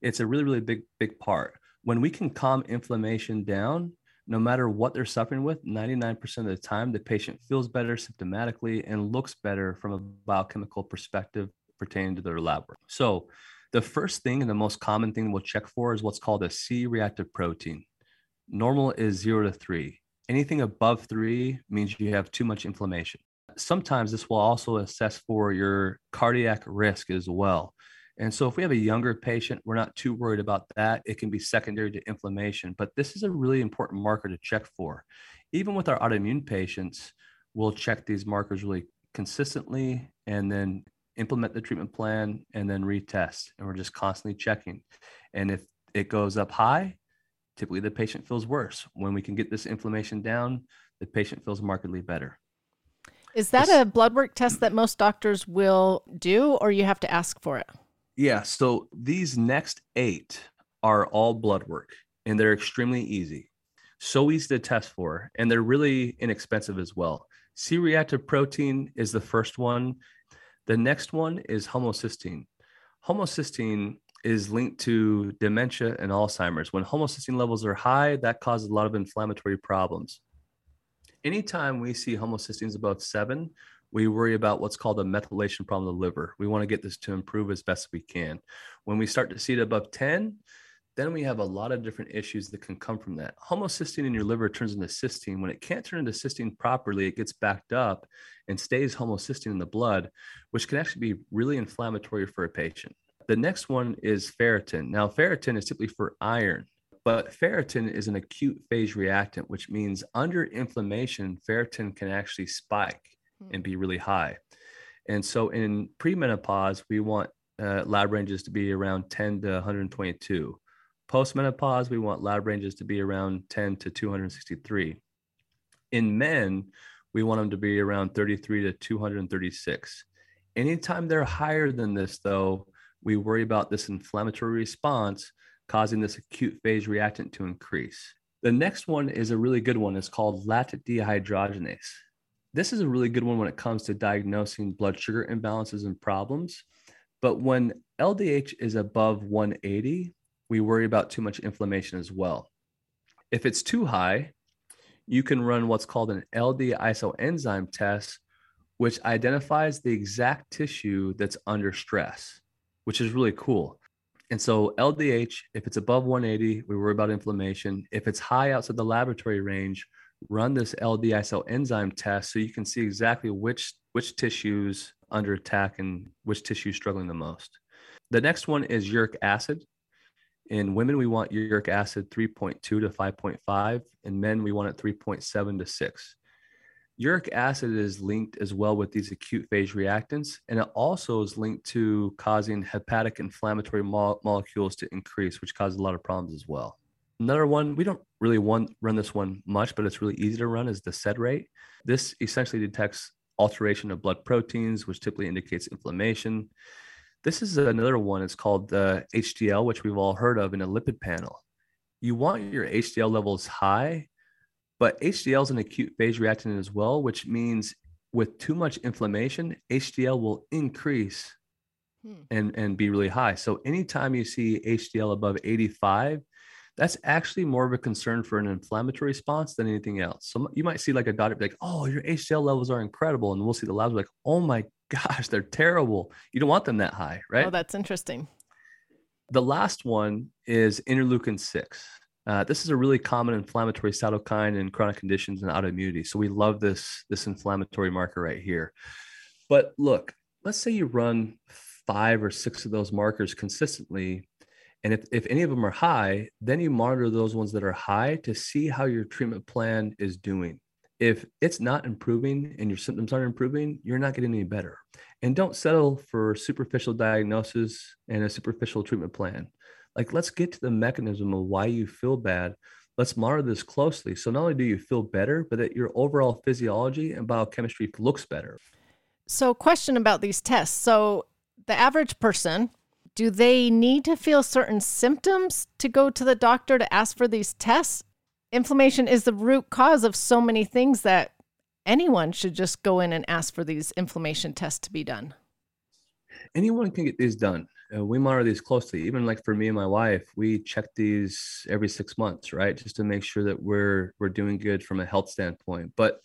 It's a really, really big, big part. When we can calm inflammation down, no matter what they're suffering with, 99% of the time, the patient feels better symptomatically and looks better from a biochemical perspective pertaining to their lab work. So, the first thing and the most common thing we'll check for is what's called a C reactive protein. Normal is zero to three. Anything above three means you have too much inflammation. Sometimes this will also assess for your cardiac risk as well. And so, if we have a younger patient, we're not too worried about that. It can be secondary to inflammation, but this is a really important marker to check for. Even with our autoimmune patients, we'll check these markers really consistently and then implement the treatment plan and then retest. And we're just constantly checking. And if it goes up high, typically the patient feels worse. When we can get this inflammation down, the patient feels markedly better. Is that a blood work test that most doctors will do, or you have to ask for it? Yeah. So these next eight are all blood work and they're extremely easy. So easy to test for, and they're really inexpensive as well. C reactive protein is the first one. The next one is homocysteine. Homocysteine is linked to dementia and Alzheimer's. When homocysteine levels are high, that causes a lot of inflammatory problems. Anytime we see homocysteines above seven, we worry about what's called a methylation problem of the liver. We want to get this to improve as best we can. When we start to see it above 10, then we have a lot of different issues that can come from that. Homocysteine in your liver turns into cysteine. When it can't turn into cysteine properly, it gets backed up and stays homocysteine in the blood, which can actually be really inflammatory for a patient. The next one is ferritin. Now, ferritin is typically for iron, but ferritin is an acute phase reactant, which means under inflammation, ferritin can actually spike and be really high. And so in premenopause, we want uh, lab ranges to be around 10 to 122. Postmenopause, we want lab ranges to be around 10 to 263. In men, we want them to be around 33 to 236. Anytime they're higher than this, though, we worry about this inflammatory response causing this acute phase reactant to increase. The next one is a really good one. It's called lactate dehydrogenase this is a really good one when it comes to diagnosing blood sugar imbalances and problems. But when LDH is above 180, we worry about too much inflammation as well. If it's too high, you can run what's called an LD isoenzyme test, which identifies the exact tissue that's under stress, which is really cool. And so, LDH, if it's above 180, we worry about inflammation. If it's high outside the laboratory range, run this LD isoenzyme test so you can see exactly which which tissues under attack and which tissue is struggling the most. The next one is uric acid. In women, we want uric acid 3.2 to 5.5. In men, we want it 3.7 to 6. uric acid is linked as well with these acute phase reactants, and it also is linked to causing hepatic inflammatory mo- molecules to increase, which causes a lot of problems as well. Another one, we don't really want, run this one much, but it's really easy to run, is the SED rate. This essentially detects alteration of blood proteins, which typically indicates inflammation. This is another one. It's called the HDL, which we've all heard of in a lipid panel. You want your HDL levels high but HDL is an acute phase reactant as well, which means with too much inflammation, HDL will increase hmm. and, and be really high. So anytime you see HDL above 85, that's actually more of a concern for an inflammatory response than anything else. So you might see like a doctor be like, oh, your HDL levels are incredible. And we'll see the labs like, oh my gosh, they're terrible. You don't want them that high, right? Oh, that's interesting. The last one is interleukin 6. Uh, this is a really common inflammatory cytokine in chronic conditions and autoimmunity. So we love this, this inflammatory marker right here. But look, let's say you run five or six of those markers consistently. And if, if any of them are high, then you monitor those ones that are high to see how your treatment plan is doing. If it's not improving and your symptoms aren't improving, you're not getting any better. And don't settle for superficial diagnosis and a superficial treatment plan. Like let's get to the mechanism of why you feel bad. Let's monitor this closely. So not only do you feel better but that your overall physiology and biochemistry looks better. So question about these tests. So the average person do they need to feel certain symptoms to go to the doctor to ask for these tests inflammation is the root cause of so many things that anyone should just go in and ask for these inflammation tests to be done anyone can get these done uh, we monitor these closely. Even like for me and my wife, we check these every six months, right, just to make sure that we're we're doing good from a health standpoint. But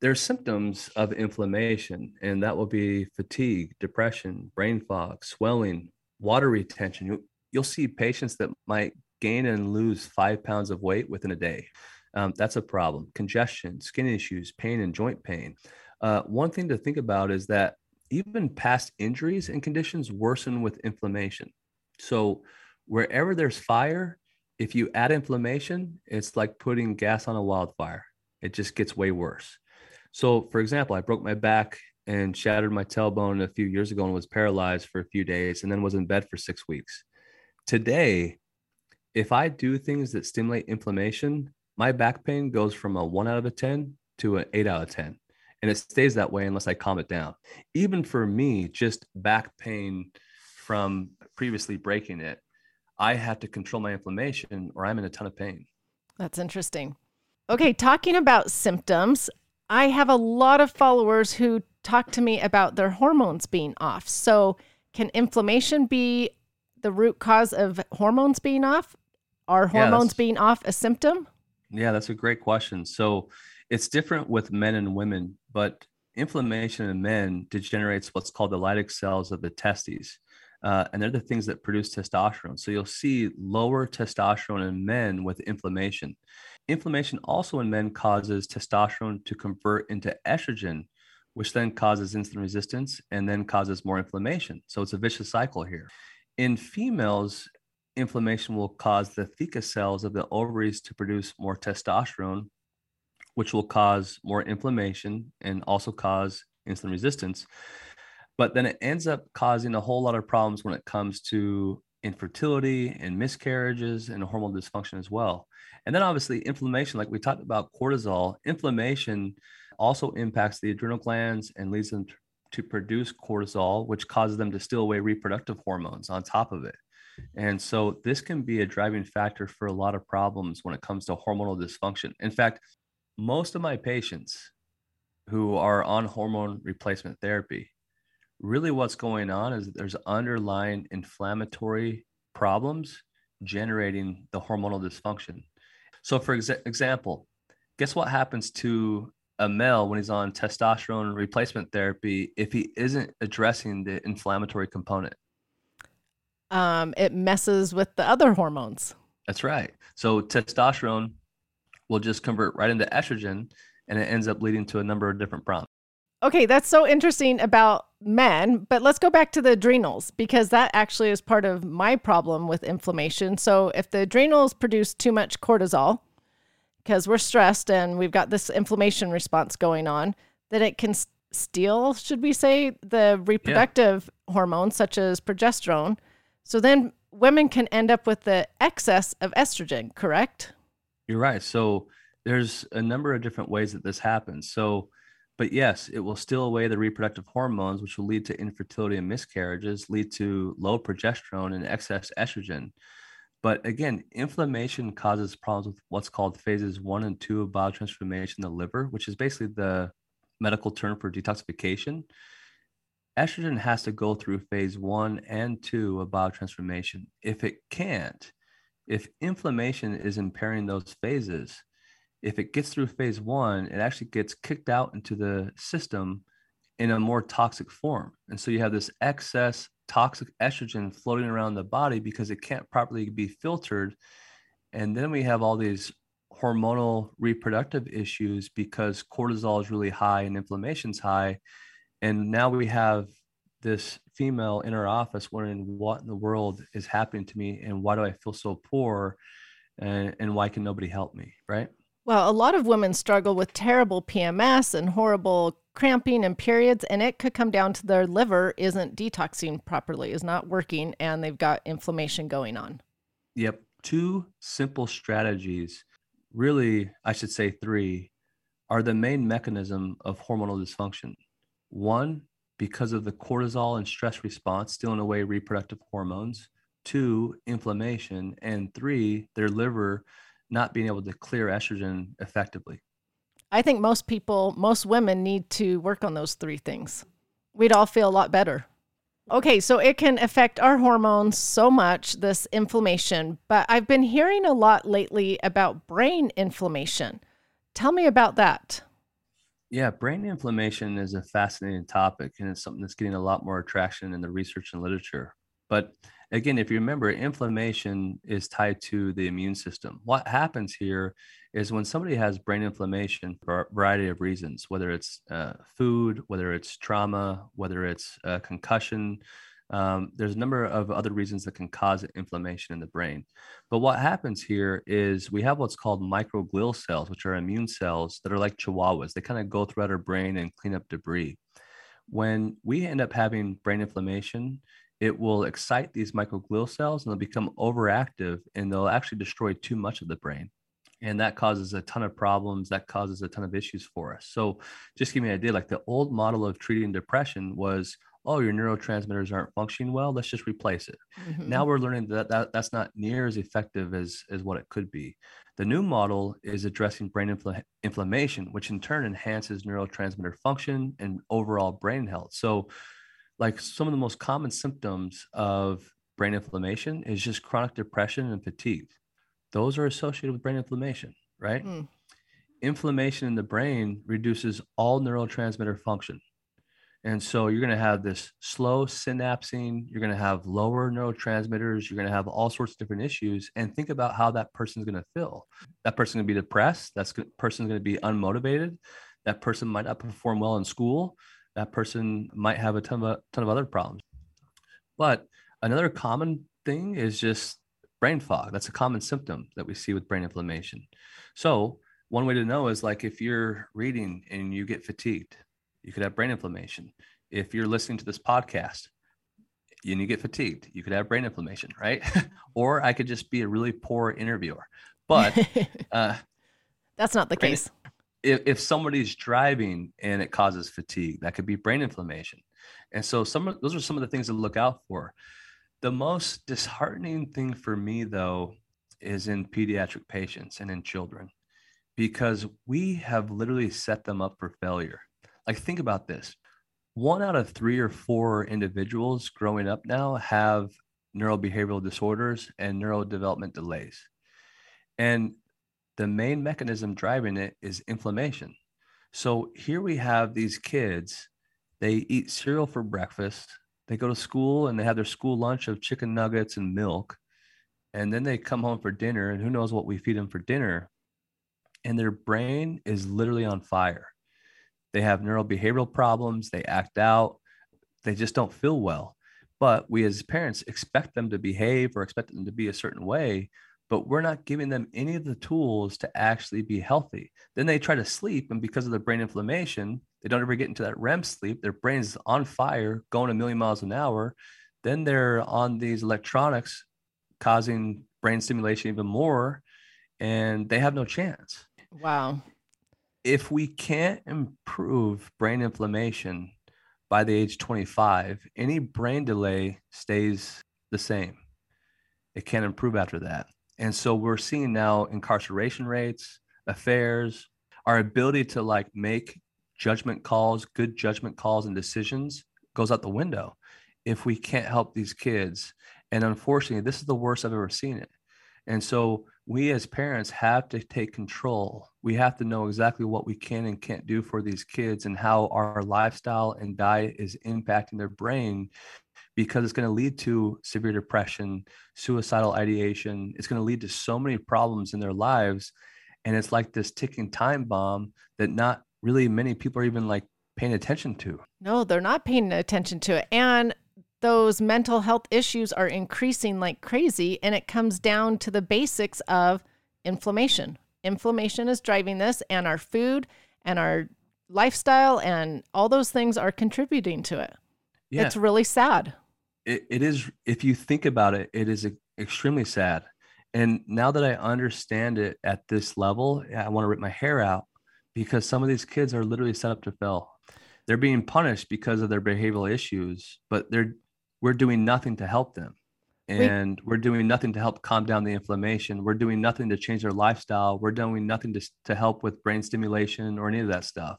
there's symptoms of inflammation, and that will be fatigue, depression, brain fog, swelling, water retention. You, you'll see patients that might gain and lose five pounds of weight within a day. Um, that's a problem. Congestion, skin issues, pain, and joint pain. Uh, one thing to think about is that even past injuries and conditions worsen with inflammation. So, wherever there's fire, if you add inflammation, it's like putting gas on a wildfire. It just gets way worse. So, for example, I broke my back and shattered my tailbone a few years ago and was paralyzed for a few days and then was in bed for six weeks. Today, if I do things that stimulate inflammation, my back pain goes from a one out of a 10 to an eight out of 10 and it stays that way unless I calm it down. Even for me, just back pain from previously breaking it, I have to control my inflammation or I'm in a ton of pain. That's interesting. Okay, talking about symptoms, I have a lot of followers who talk to me about their hormones being off. So, can inflammation be the root cause of hormones being off? Are hormones yeah, being off a symptom? Yeah, that's a great question. So, it's different with men and women, but inflammation in men degenerates what's called the Leydig cells of the testes. Uh, and they're the things that produce testosterone. So you'll see lower testosterone in men with inflammation. Inflammation also in men causes testosterone to convert into estrogen, which then causes insulin resistance and then causes more inflammation. So it's a vicious cycle here. In females, inflammation will cause the theca cells of the ovaries to produce more testosterone, which will cause more inflammation and also cause insulin resistance. But then it ends up causing a whole lot of problems when it comes to infertility and miscarriages and hormonal dysfunction as well. And then obviously inflammation, like we talked about cortisol, inflammation also impacts the adrenal glands and leads them to produce cortisol, which causes them to steal away reproductive hormones on top of it. And so this can be a driving factor for a lot of problems when it comes to hormonal dysfunction. In fact, most of my patients who are on hormone replacement therapy, really what's going on is there's underlying inflammatory problems generating the hormonal dysfunction. So, for exa- example, guess what happens to a male when he's on testosterone replacement therapy if he isn't addressing the inflammatory component? Um, it messes with the other hormones. That's right. So, testosterone will just convert right into estrogen and it ends up leading to a number of different problems. Okay, that's so interesting about men, but let's go back to the adrenals because that actually is part of my problem with inflammation. So, if the adrenals produce too much cortisol, because we're stressed and we've got this inflammation response going on, that it can steal, should we say, the reproductive yeah. hormones such as progesterone. So then women can end up with the excess of estrogen, correct? You're right. So there's a number of different ways that this happens. So, but yes, it will steal away the reproductive hormones, which will lead to infertility and miscarriages, lead to low progesterone and excess estrogen. But again, inflammation causes problems with what's called phases one and two of biotransformation in the liver, which is basically the medical term for detoxification. Estrogen has to go through phase one and two of biotransformation. If it can't, if inflammation is impairing those phases, if it gets through phase one, it actually gets kicked out into the system in a more toxic form. And so you have this excess toxic estrogen floating around the body because it can't properly be filtered. And then we have all these hormonal reproductive issues because cortisol is really high and inflammation's high. And now we have this female in our office wondering what in the world is happening to me and why do I feel so poor and, and why can nobody help me? Right. Well, a lot of women struggle with terrible PMS and horrible cramping and periods, and it could come down to their liver isn't detoxing properly, is not working, and they've got inflammation going on. Yep. Two simple strategies, really, I should say three, are the main mechanism of hormonal dysfunction. One, because of the cortisol and stress response stealing away reproductive hormones. Two, inflammation. And three, their liver not being able to clear estrogen effectively. I think most people, most women need to work on those three things. We'd all feel a lot better. Okay, so it can affect our hormones so much, this inflammation, but I've been hearing a lot lately about brain inflammation. Tell me about that. Yeah, brain inflammation is a fascinating topic, and it's something that's getting a lot more traction in the research and literature. But again, if you remember, inflammation is tied to the immune system. What happens here is when somebody has brain inflammation for a variety of reasons, whether it's uh, food, whether it's trauma, whether it's uh, concussion, um, there's a number of other reasons that can cause inflammation in the brain. But what happens here is we have what's called microglial cells, which are immune cells that are like chihuahuas. They kind of go throughout our brain and clean up debris. When we end up having brain inflammation, it will excite these microglial cells and they'll become overactive and they'll actually destroy too much of the brain. And that causes a ton of problems. That causes a ton of issues for us. So, just give me an idea like the old model of treating depression was oh your neurotransmitters aren't functioning well let's just replace it mm-hmm. now we're learning that, that that's not near as effective as as what it could be the new model is addressing brain infl- inflammation which in turn enhances neurotransmitter function and overall brain health so like some of the most common symptoms of brain inflammation is just chronic depression and fatigue. Those are associated with brain inflammation, right? Mm. Inflammation in the brain reduces all neurotransmitter function. And so you're going to have this slow synapsing, you're going to have lower neurotransmitters, you're going to have all sorts of different issues. And think about how that person's going to feel. That person's going to be depressed. That person's going to be unmotivated. That person might not perform well in school that person might have a ton of ton of other problems. But another common thing is just brain fog. That's a common symptom that we see with brain inflammation. So one way to know is like if you're reading and you get fatigued, you could have brain inflammation. If you're listening to this podcast and you get fatigued, you could have brain inflammation, right? or I could just be a really poor interviewer. But uh, that's not the brain, case if, if somebody's driving and it causes fatigue, that could be brain inflammation. And so some of those are some of the things to look out for. The most disheartening thing for me though is in pediatric patients and in children because we have literally set them up for failure. Like think about this. One out of 3 or 4 individuals growing up now have neurobehavioral disorders and neurodevelopment delays. And the main mechanism driving it is inflammation. So here we have these kids, they eat cereal for breakfast, they go to school and they have their school lunch of chicken nuggets and milk. And then they come home for dinner, and who knows what we feed them for dinner. And their brain is literally on fire. They have neurobehavioral problems, they act out, they just don't feel well. But we as parents expect them to behave or expect them to be a certain way but we're not giving them any of the tools to actually be healthy. Then they try to sleep, and because of the brain inflammation, they don't ever get into that REM sleep. Their brain's on fire, going a million miles an hour. Then they're on these electronics, causing brain stimulation even more, and they have no chance. Wow. If we can't improve brain inflammation by the age 25, any brain delay stays the same. It can't improve after that. And so we're seeing now incarceration rates, affairs, our ability to like make judgment calls, good judgment calls and decisions goes out the window if we can't help these kids. And unfortunately, this is the worst I've ever seen it. And so we as parents have to take control. We have to know exactly what we can and can't do for these kids and how our lifestyle and diet is impacting their brain because it's going to lead to severe depression, suicidal ideation. It's going to lead to so many problems in their lives. And it's like this ticking time bomb that not really many people are even like paying attention to. No, they're not paying attention to it. And those mental health issues are increasing like crazy. And it comes down to the basics of inflammation. Inflammation is driving this, and our food and our lifestyle and all those things are contributing to it. Yeah. It's really sad it, it is if you think about it it is extremely sad. And now that i understand it at this level i want to rip my hair out because some of these kids are literally set up to fail. They're being punished because of their behavioral issues but they're we're doing nothing to help them. And we, are doing nothing to help calm down the inflammation. We're doing nothing to change their lifestyle. We're doing nothing to, to help with brain stimulation or any of that stuff.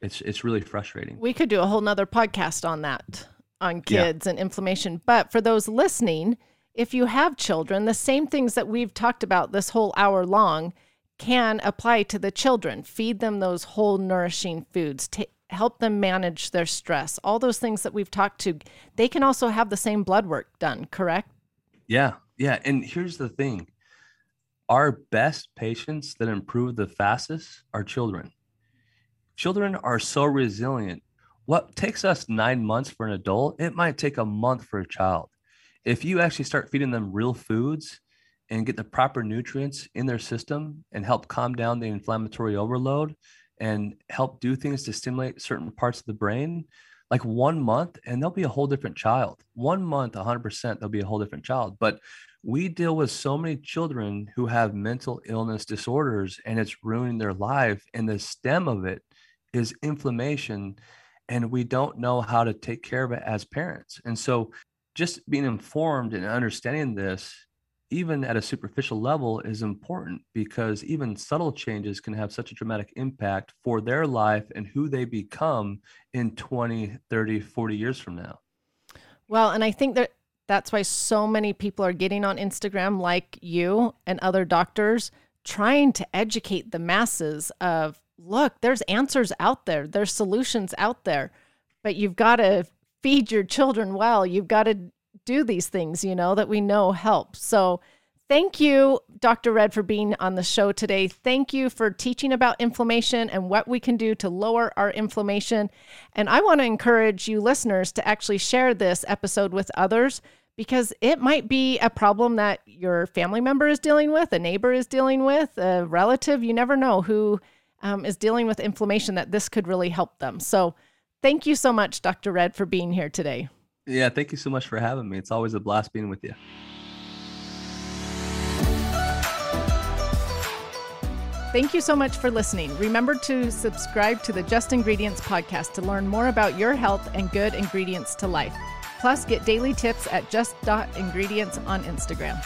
It's it's really frustrating. We could do a whole nother podcast on that on kids yeah. and inflammation. But for those listening, if you have children, the same things that we've talked about this whole hour long can apply to the children. Feed them those whole nourishing foods. to help them manage their stress. All those things that we've talked to, they can also have the same blood work done, correct? Yeah. Yeah, and here's the thing. Our best patients that improve the fastest are children. Children are so resilient what takes us nine months for an adult, it might take a month for a child. If you actually start feeding them real foods and get the proper nutrients in their system and help calm down the inflammatory overload and help do things to stimulate certain parts of the brain, like one month, and they'll be a whole different child. One month, 100%, they'll be a whole different child. But we deal with so many children who have mental illness disorders and it's ruining their life. And the stem of it is inflammation and we don't know how to take care of it as parents. And so just being informed and understanding this even at a superficial level is important because even subtle changes can have such a dramatic impact for their life and who they become in 20 30 40 years from now well and i think that that's why so many people are getting on instagram like you and other doctors trying to educate the masses of look, there's answers out there, there's solutions out there, but you've got to feed your children well. You've got to do these things, you know, that we know help. So, thank you, Dr. Redd, for being on the show today. Thank you for teaching about inflammation and what we can do to lower our inflammation. And I want to encourage you listeners to actually share this episode with others because it might be a problem that your family member is dealing with, a neighbor is dealing with, a relative. You never know who um, is dealing with inflammation, that this could really help them. So, thank you so much, Dr. Redd, for being here today. Yeah, thank you so much for having me. It's always a blast being with you. Thank you so much for listening. Remember to subscribe to the Just Ingredients podcast to learn more about your health and good ingredients to life. Plus, get daily tips at just.ingredients on Instagram.